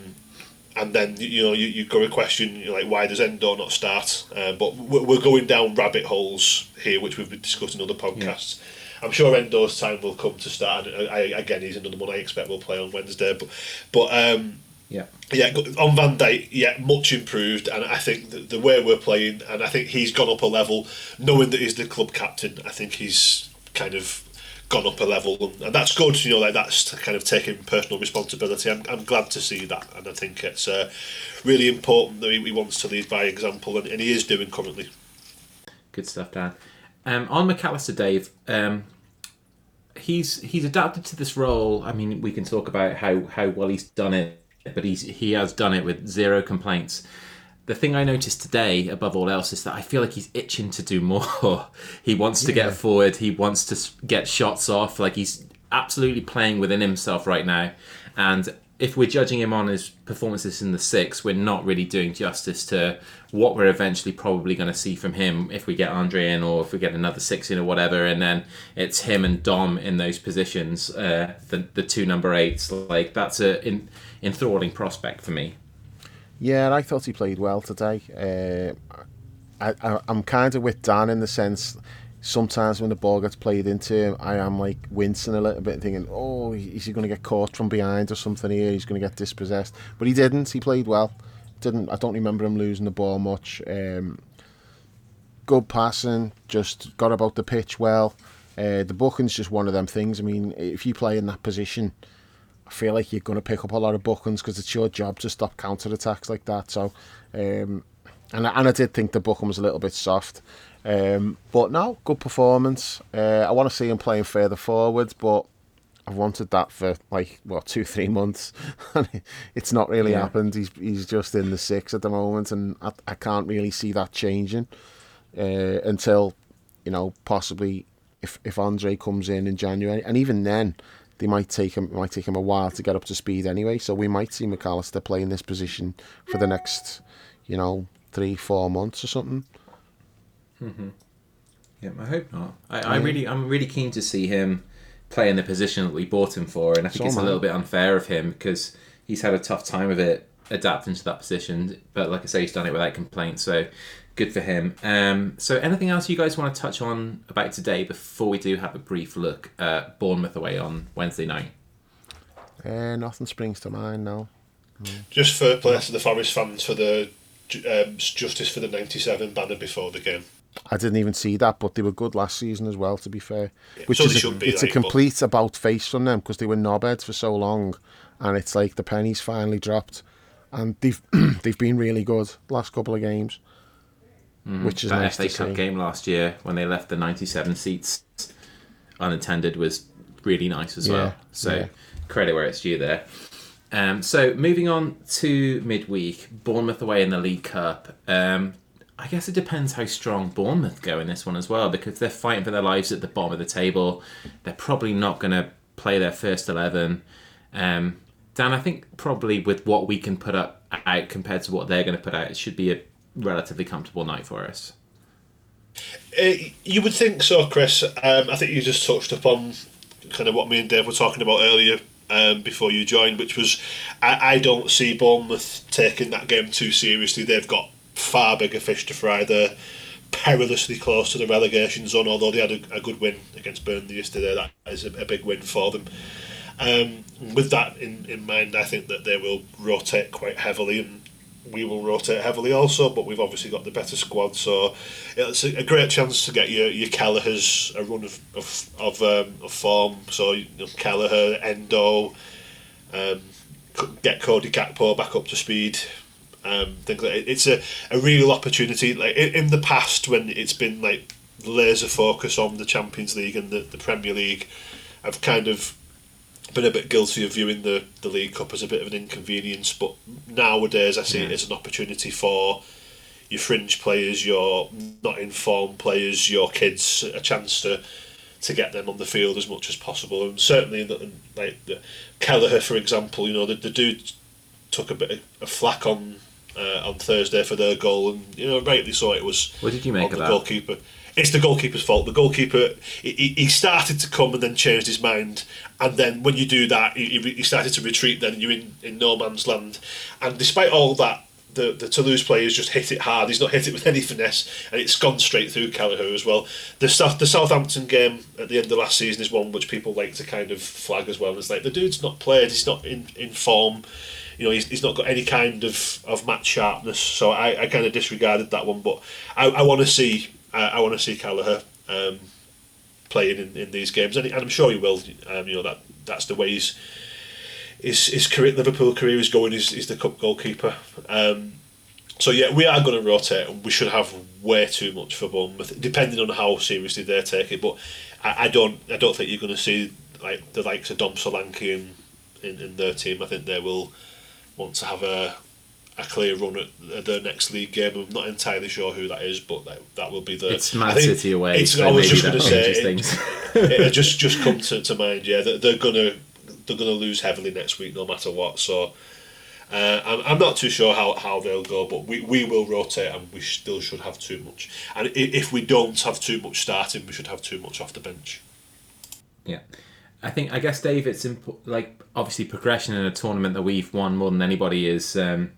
and then you know you, you go to question you know, like why does Endo not start? Uh, but we're, we're going down rabbit holes here, which we've been discussing in other podcasts. I'm sure Endo's time will come to start. And I, again, he's another one I expect will play on Wednesday. But but um, Yeah. yeah, on Van Dijk, yeah, much improved, and I think the, the way we're playing, and I think he's gone up a level, knowing that he's the club captain. I think he's kind of gone up a level, and, and that's good. You know, like that's kind of taking personal responsibility. I'm, I'm glad to see that, and I think it's uh, really important that he, he wants to lead by example, and, and he is doing currently. Good stuff, Dan. Um, on Mac Allister, Dave, um, he's he's adapted to this role. I mean, we can talk about how, how well he's done it, but he's he has done it with zero complaints. The thing I noticed today, above all else, is that I feel like he's itching to do more. he wants to get forward. He wants to get shots off. Like he's absolutely playing within himself right now, and if we're judging him on his performances in the six, we're not really doing justice to what we're eventually probably going to see from him if we get Andre in or if we get another six in or whatever. And then it's him and Dom in those positions, uh, the the two number eights. Like that's a in, enthralling prospect for me. Yeah, I thought he played well today. Uh, I, I, I'm kind of with Dan in the sense sometimes when the ball gets played into him, I am like wincing a little bit, thinking, "Oh, is he going to get caught from behind or something here? He's going to get dispossessed." But he didn't. He played well. Didn't I don't remember him losing the ball much. Um, good passing, just got about the pitch well. Uh, the booking's just one of them things. I mean, if you play in that position, I feel like you're going to pick up a lot of bookings because it's your job to stop counter attacks like that. So, um, and and I did think the booking was a little bit soft. Um, but no, good performance. Uh, I want to see him playing further forward, but I've wanted that for like well two three months, and it's not really yeah. happened. He's he's just in the six at the moment, and I, I can't really see that changing uh, until you know possibly if if Andre comes in in January, and even then. They might take him. It might take him a while to get up to speed anyway. So we might see Mac Allister play in this position for the next, you know, three, four months or something. Mm-hmm. Yeah, I hope not. I, yeah. I really, I'm really keen to see him play in the position that we bought him for, and I think so it's man. a little bit unfair of him because he's had a tough time of it adapting to that position. But like I say, he's done it without complaint, so good for him. Um, so, anything else you guys want to touch on about today before we do have a brief look at Bournemouth away on Wednesday night? Uh, nothing springs to mind now. Mm. Just for play to the Forest fans for the um, justice for the '97 banner before the game. I didn't even see that, but they were good last season as well. To be fair, yeah, which so is a, be, it's like, a complete but... about face from them because they were knobheads for so long, and it's like the pennies finally dropped, and they've they've been really good last couple of games, mm, which is that nice FA Cup see. game last year when they left the ninety-seven seats unattended was really nice as yeah, well. So yeah. credit where it's due there. Um, so moving on to midweek, Bournemouth away in the League Cup. Um, I guess it depends how strong Bournemouth go in this one as well, because they're fighting for their lives at the bottom of the table. They're probably not going to play their first eleven. Um, Dan, I think probably with what we can put up out compared to what they're going to put out, it should be a relatively comfortable night for us. Uh, you would think so, Chris. Um, I think you just touched upon kind of what me and Dave were talking about earlier um, before you joined, which was I, I don't see Bournemouth taking that game too seriously. They've got far bigger fish to fry. They're perilously close to the relegation zone, although they had a, a good win against Burnley yesterday. That is a, a big win for them. Um, with that in, in mind, I think that they will rotate quite heavily and we will rotate heavily also, but we've obviously got the better squad, so it's a, great chance to get your your Kelleher's a run of of of, um, of form. So you know, Kelleher, Endo, um, get Cody Gakpo back up to speed um, things like it's a, a real opportunity. Like in, in the past, when it's been like laser focus on the Champions League and the, the Premier League, I've kind of been a bit guilty of viewing the, the League Cup as a bit of an inconvenience. But nowadays, I see yeah. it as an opportunity for your fringe players, your not informed players, your kids, a chance to to get them on the field as much as possible. And certainly, like the, Kelleher, for example, you know the, the dude took a bit of flack on uh, on Thursday for their goal, and you know rightly so it was. What did you make of the that? goalkeeper? It's the goalkeeper's fault. The goalkeeper he, he started to come and then changed his mind, and then when you do that, he, he started to retreat. Then you're in, in no man's land, and despite all that, the, the Toulouse players just hit it hard. He's not hit it with any finesse, and it's gone straight through Kelleher as well. The South, the Southampton game at the end of last season is one which people like to kind of flag as well. It's like the dude's not played. He's not in, in form you know, he's, he's not got any kind of, of match sharpness. So I, I kind of disregarded that one. But I, I want to see I, I want to see Kelleher um, playing in, in these games, and, and I'm sure he will. Um, you know that that's the way his, his career, Liverpool career is going. Is is the cup goalkeeper. Um, so yeah, we are going to rotate, and we should have way too much for Bournemouth, depending on how seriously they take it. But I, I don't I don't think you're going to see like the likes of Dom Solanke in, in, in their team. I think they will want to have a a clear run at their next league game. I'm not entirely sure who that is, but that, that will be the. It's Man City away. It's, so I was just going to say, it, it, just just come to, to mind. Yeah, that they're gonna they're going to lose heavily next week, no matter what. So. Uh, I'm, I'm not too sure how, how they'll go, but we, we will rotate and we still should have too much. And if we don't have too much starting, we should have too much off the bench. Yeah. I think I guess Dave, it's imp- like obviously progression in a tournament that we've won more than anybody is um,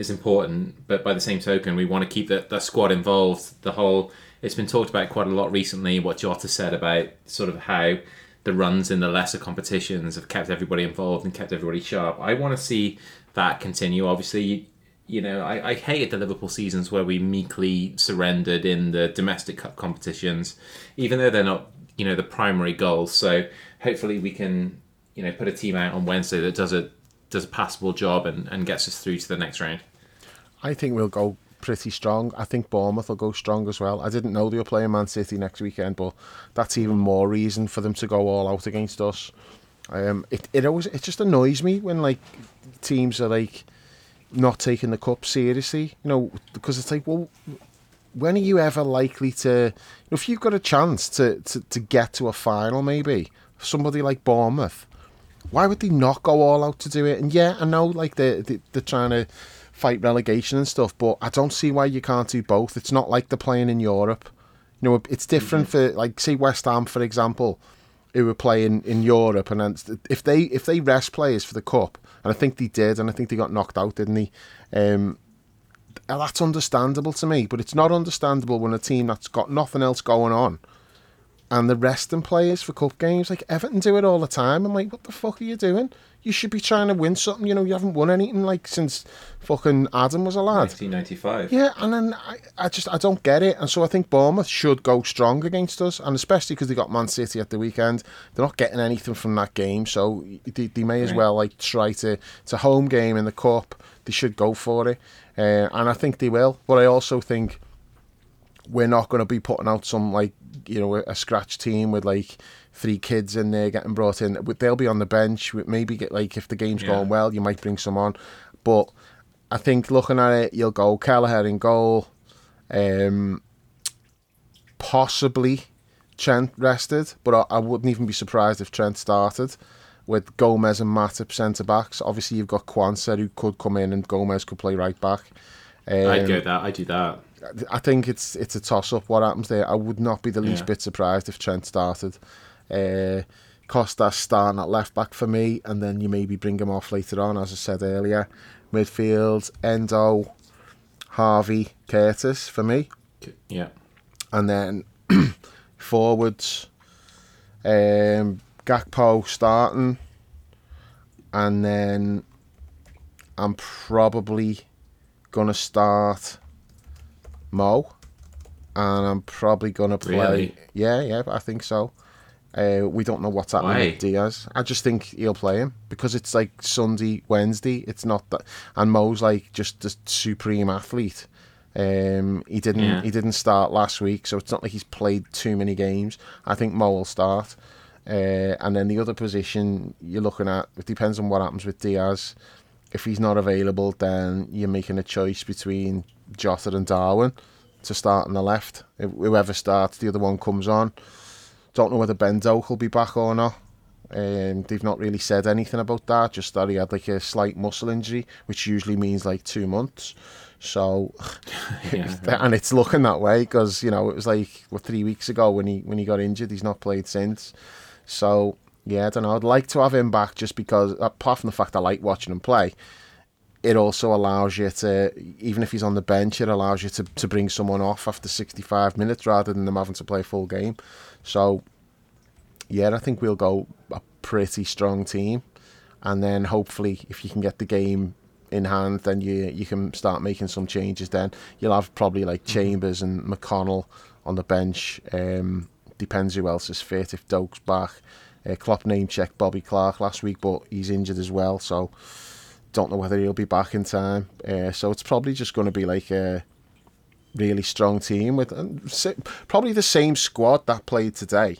is important. But by the same token, we want to keep the, the squad involved. The whole it's been talked about quite a lot recently. What Jota said about sort of how the runs in the lesser competitions have kept everybody involved and kept everybody sharp. I want to see that continue. Obviously, you know, I, I hated the Liverpool seasons where we meekly surrendered in the domestic cup competitions, even though they're not, you know, the primary goals. So hopefully we can, you know, put a team out on Wednesday that does a does a passable job and, and gets us through to the next round. I think we'll go pretty strong. I think Bournemouth will go strong as well. I didn't know they were playing Man City next weekend, but that's even more reason for them to go all out against us. Um, it it always it just annoys me when like teams are like not taking the cup seriously, you know, because it's like, well, when are you ever likely to, if you've got a chance to, to, to get to a final, maybe somebody like Bournemouth, why would they not go all out to do it? And yeah, I know like they they they're trying to fight relegation and stuff, but I don't see why you can't do both. It's not like they're playing in Europe. You know, it's different mm-hmm. for like say West Ham for example, who were playing in Europe, and then if they if they rest players for the cup, and I think they did, and I think they got knocked out, didn't they? Um, that's understandable to me, but it's not understandable when a team that's got nothing else going on and the resting players for cup games. Like Everton do it all the time. I'm like, what the fuck are you doing? You should be trying to win something. You know, you haven't won anything like since fucking Adam was a lad. 1995. Yeah, and then I, I just I don't get it, and so I think Bournemouth should go strong against us, and especially because they got Man City at the weekend. They're not getting anything from that game, so they, they may as right. well like try to it's a home game in the cup. They should go for it, uh, and I think they will. But I also think we're not going to be putting out some like you know a scratch team with like three kids in there getting brought in. They'll be on the bench. Maybe get like if the game's yeah. going well, you might bring some on. But I think looking at it, you'll go Kelleher in goal. Um, possibly Trent rested, but I, I, wouldn't even be surprised if Trent started with Gomez and Matip centre backs. Obviously, you've got Quansah who could come in and Gomez could play right back. Um, I'd go that. I do that. I think it's it's a toss up. What happens there? I would not be the least yeah. bit surprised if Trent started. Uh, Costa starting at left back for me, and then you maybe bring him off later on, as I said earlier. Midfield, Endo, Harvey, Curtis for me. Yeah. And then forwards, um, Gakpo starting, and then I'm probably gonna start Mo, and I'm probably gonna play. Really? Yeah, yeah, I think so. Uh, we don't know what's happening Why? with Diaz. I just think he'll play him because it's like Sunday, Wednesday. It's not that, and Mo's like just a supreme athlete. Um, he didn't yeah. he didn't start last week, so it's not like he's played too many games. I think Mo will start, uh, and then the other position you're looking at it depends on what happens with Diaz. If he's not available, then you're making a choice between Jota and Darwin to start on the left. Whoever starts, the other one comes on. Don't know whether Ben Doak will be back or not. Um, they've not really said anything about that. Just that he had like a slight muscle injury, which usually means like two months. So, yeah, and it's looking that way because you know it was like what three weeks ago when he when he got injured. He's not played since. So yeah, I don't know. I'd like to have him back just because, apart from the fact I like watching him play, it also allows you to, even if he's on the bench, it allows you to, to bring someone off after 65 minutes rather than them having to play full game. So, yeah, I think we'll go a pretty strong team. And then hopefully, if you can get the game in hand, then you you can start making some changes. Then you'll have probably like mm-hmm. Chambers and McConnell on the bench. Um, depends who else is fit. If Doak's back, uh, Klopp name checked Bobby Clark last week, but he's injured as well. So don't know whether he'll be back in time. Uh, so it's probably just going to be like a really strong team with probably the same squad that played today.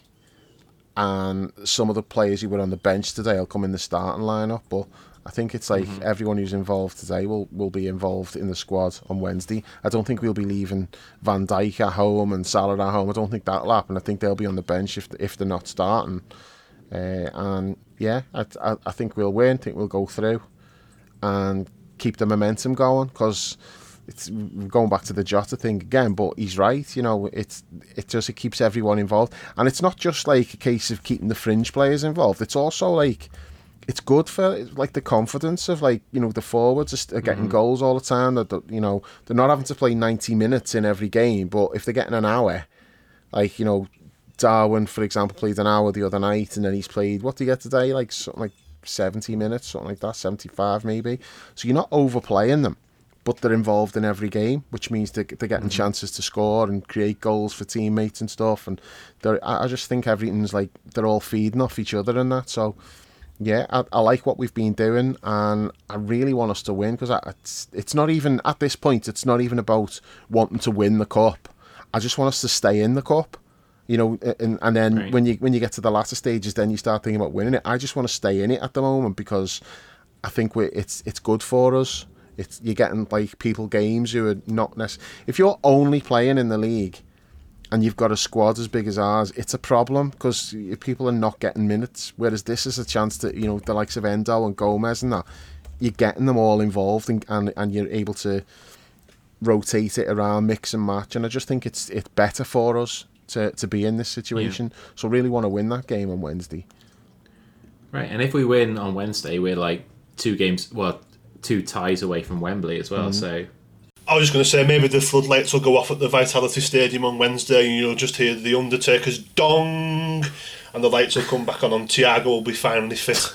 And some of the players who were on the bench today will come in the starting lineup. But I think it's like mm-hmm. everyone who's involved today will, will be involved in the squad on Wednesday. I don't think we'll be leaving Van Dijk at home and Salah at home. I don't think that'll happen. I think they'll be on the bench if if they're not starting. Uh, and yeah, I, I, I think we'll win. I think we'll go through and keep the momentum going because it's going back to the Jota thing again, but he's right. You know, it's it just it keeps everyone involved, and it's not just like a case of keeping the fringe players involved. It's also like it's good for like the confidence of like you know the forwards are getting mm-hmm. goals all the time. That you know they're not having to play ninety minutes in every game, but if they're getting an hour, like you know Darwin for example played an hour the other night, and then he's played what do you get today like something like seventy minutes, something like that, seventy five maybe. So you're not overplaying them but they're involved in every game, which means they're, they're getting mm-hmm. chances to score and create goals for teammates and stuff. And I just think everything's like they're all feeding off each other and that. So, yeah, I, I like what we've been doing, and I really want us to win because it's it's not even at this point. It's not even about wanting to win the cup. I just want us to stay in the cup. You know, and, and then right. when you when you get to the latter stages, then you start thinking about winning it. I just want to stay in it at the moment because I think we it's it's good for us. It's you're getting like people games who are not necessarily. If you're only playing in the league, and you've got a squad as big as ours, it's a problem because people are not getting minutes. Whereas this is a chance to you know the likes of Endo and Gomez and that you're getting them all involved and and, and you're able to rotate it around, mix and match. And I just think it's it's better for us to, to be in this situation. Yeah. So really want to win that game on Wednesday. Right, and if we win on Wednesday, we're like two games. Well, two ties away from Wembley as well. Mm. So I was just going to say maybe the floodlights will go off at the Vitality Stadium on Wednesday, and you'll just hear the Undertaker's dong, and the lights will come back on, and Thiago will be finally fit.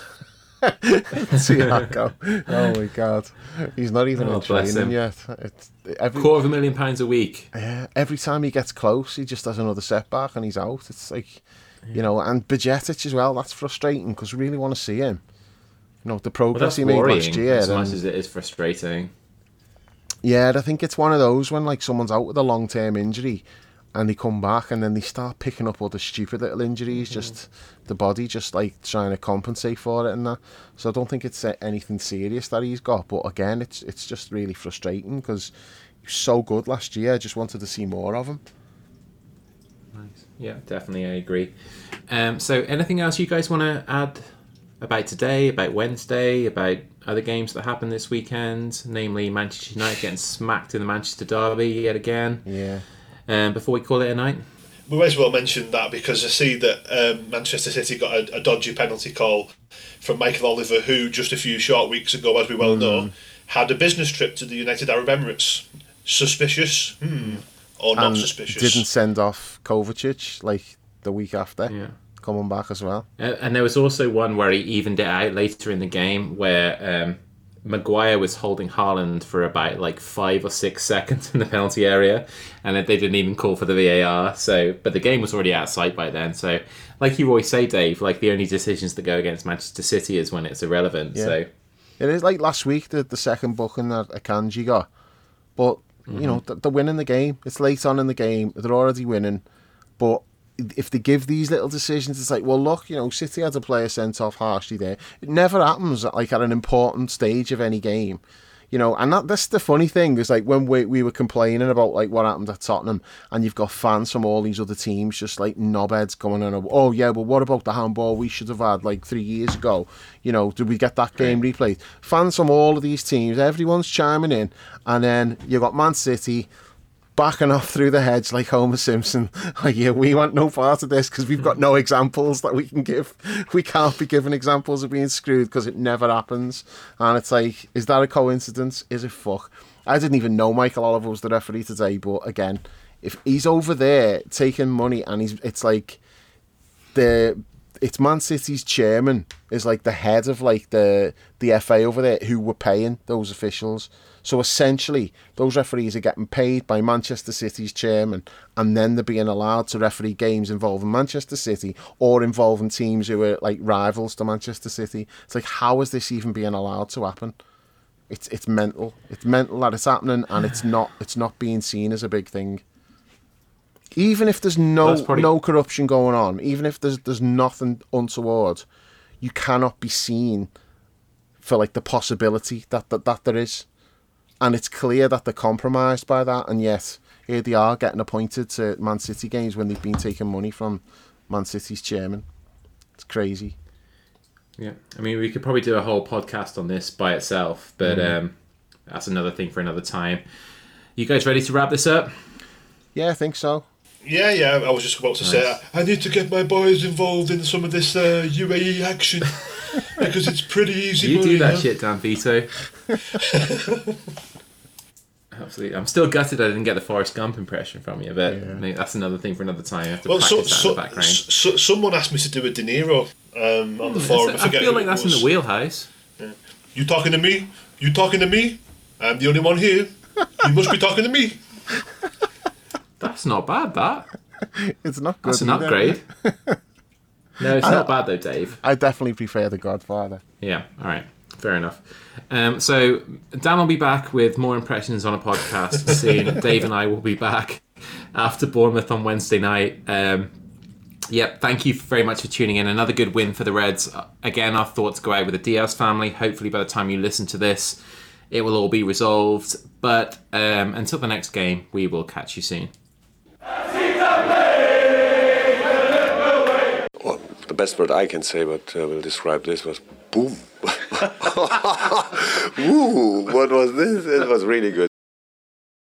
Thiago, oh my god, he's not even oh, in training yet. It's every quarter of a million pounds a week. Yeah, every time he gets close, he just has another setback, and he's out. It's like, you know, and Bajcetic as well. That's frustrating because we really want to see him you know the progress well, he made last year. As much as it is frustrating. Yeah, I think it's one of those when like someone's out with a long term injury and they come back and then they start picking up other stupid little injuries, mm-hmm. just the body just like trying to compensate for it and that. So I don't think it's uh, anything serious that he's got, but again, it's it's just really frustrating because he was so good last year. I just wanted to see more of him. Nice. Yeah, definitely, I agree. Um, so, anything else you guys want to add about today, about Wednesday, about other games that happened this weekend, namely Manchester United getting smacked in the Manchester Derby yet again. Yeah. Um, before we call it a night. We may as well mention that because I see that um, Manchester City got a, a, dodgy penalty call from Michael Oliver, who just a few short weeks ago, as we well mm. know, had a business trip to the United Arab Emirates. Suspicious, hmm. or not and suspicious? Didn't send off Kovacic like the week after. Yeah coming back as well. Uh, and there was also one where he evened it out later in the game where um, Maguire was holding Haaland for about like five or six seconds in the penalty area, and they didn't even call for the VAR. So, but the game was already outside by then. So, like you always say, Dave, like the only decisions that go against Manchester City is when it's irrelevant. Yeah. So, it is like last week the the second booking that Akanji got, but mm-hmm. you know mm-hmm. they're winning the game. It's late on in the game. They're already winning, but if they give these little decisions, it's like, well, look, you know, City had a player sent off harshly there. It never happens like at an important stage of any game, you know. And that, that's the funny thing is like when we we were complaining about like what happened at Tottenham, and you've got fans from all these other teams just like knobheads coming in. Oh yeah, but what about the handball we should have had like three years ago? You know, did we get that game replayed? Fans from all of these teams, everyone's chiming in, and then you got Man City backing off through the hedge like Homer Simpson. Like, yeah, we want no part of this because we've got no examples that we can give. We can't be given examples of being screwed because it never happens. And it's like, is that a coincidence? Is it fuck? I didn't even know Michael Oliver was the referee today, but again, if he's over there taking money and he's, it's like the it's Man City's chairman is like the head of like the the FA over there who were paying those officials. So essentially, those referees are getting paid by Manchester City's chairman, and then they're being allowed to referee games involving Manchester City or involving teams who are like rivals to Manchester City. It's like, how is this even being allowed to happen? It's it's mental. It's mental that it's happening, and it's not it's not being seen as a big thing. Even if there's no probably... no corruption going on, even if there's there's nothing untoward, you cannot be seen for like the possibility that that, that there is and it's clear that they're compromised by that, and yet here they are getting appointed to Man City games when they've been taking money from Man City's chairman. It's crazy. Yeah, I mean, we could probably do a whole podcast on this by itself, but um, that's another thing for another time. You guys ready to wrap this up? Yeah, I think so. Yeah, yeah. I was just about to say I need to get my boys involved in some of this uh, UAE action because it's pretty easy. You money, do that huh? shit, Dan Vito. Absolutely. I'm still gutted I didn't get the Forrest Gump impression from you, but maybe that's another thing for another time. I have to Well, so, so, the background. so, someone asked me to do a De Niro um, on the forum. I forget feel like it that's in the wheelhouse. You talking to me? You talking to me? I'm the only one here. You must be talking to me. That's not bad, that. It's not good. That's an either. upgrade. no, it's not bad though, Dave. I definitely prefer The Godfather. Yeah, all right. Fair enough. Um, so Dan will be back with more impressions on a podcast soon. Dave and I will be back after Bournemouth on Wednesday night. Um, yep, thank you very much for tuning in. Another good win for the Reds. Again, our thoughts go out with the Diaz family. Hopefully, by the time you listen to this, it will all be resolved. But um, until the next game, we will catch you soon. Best word I can say, but uh, will describe this was boom. What was this? It was really good.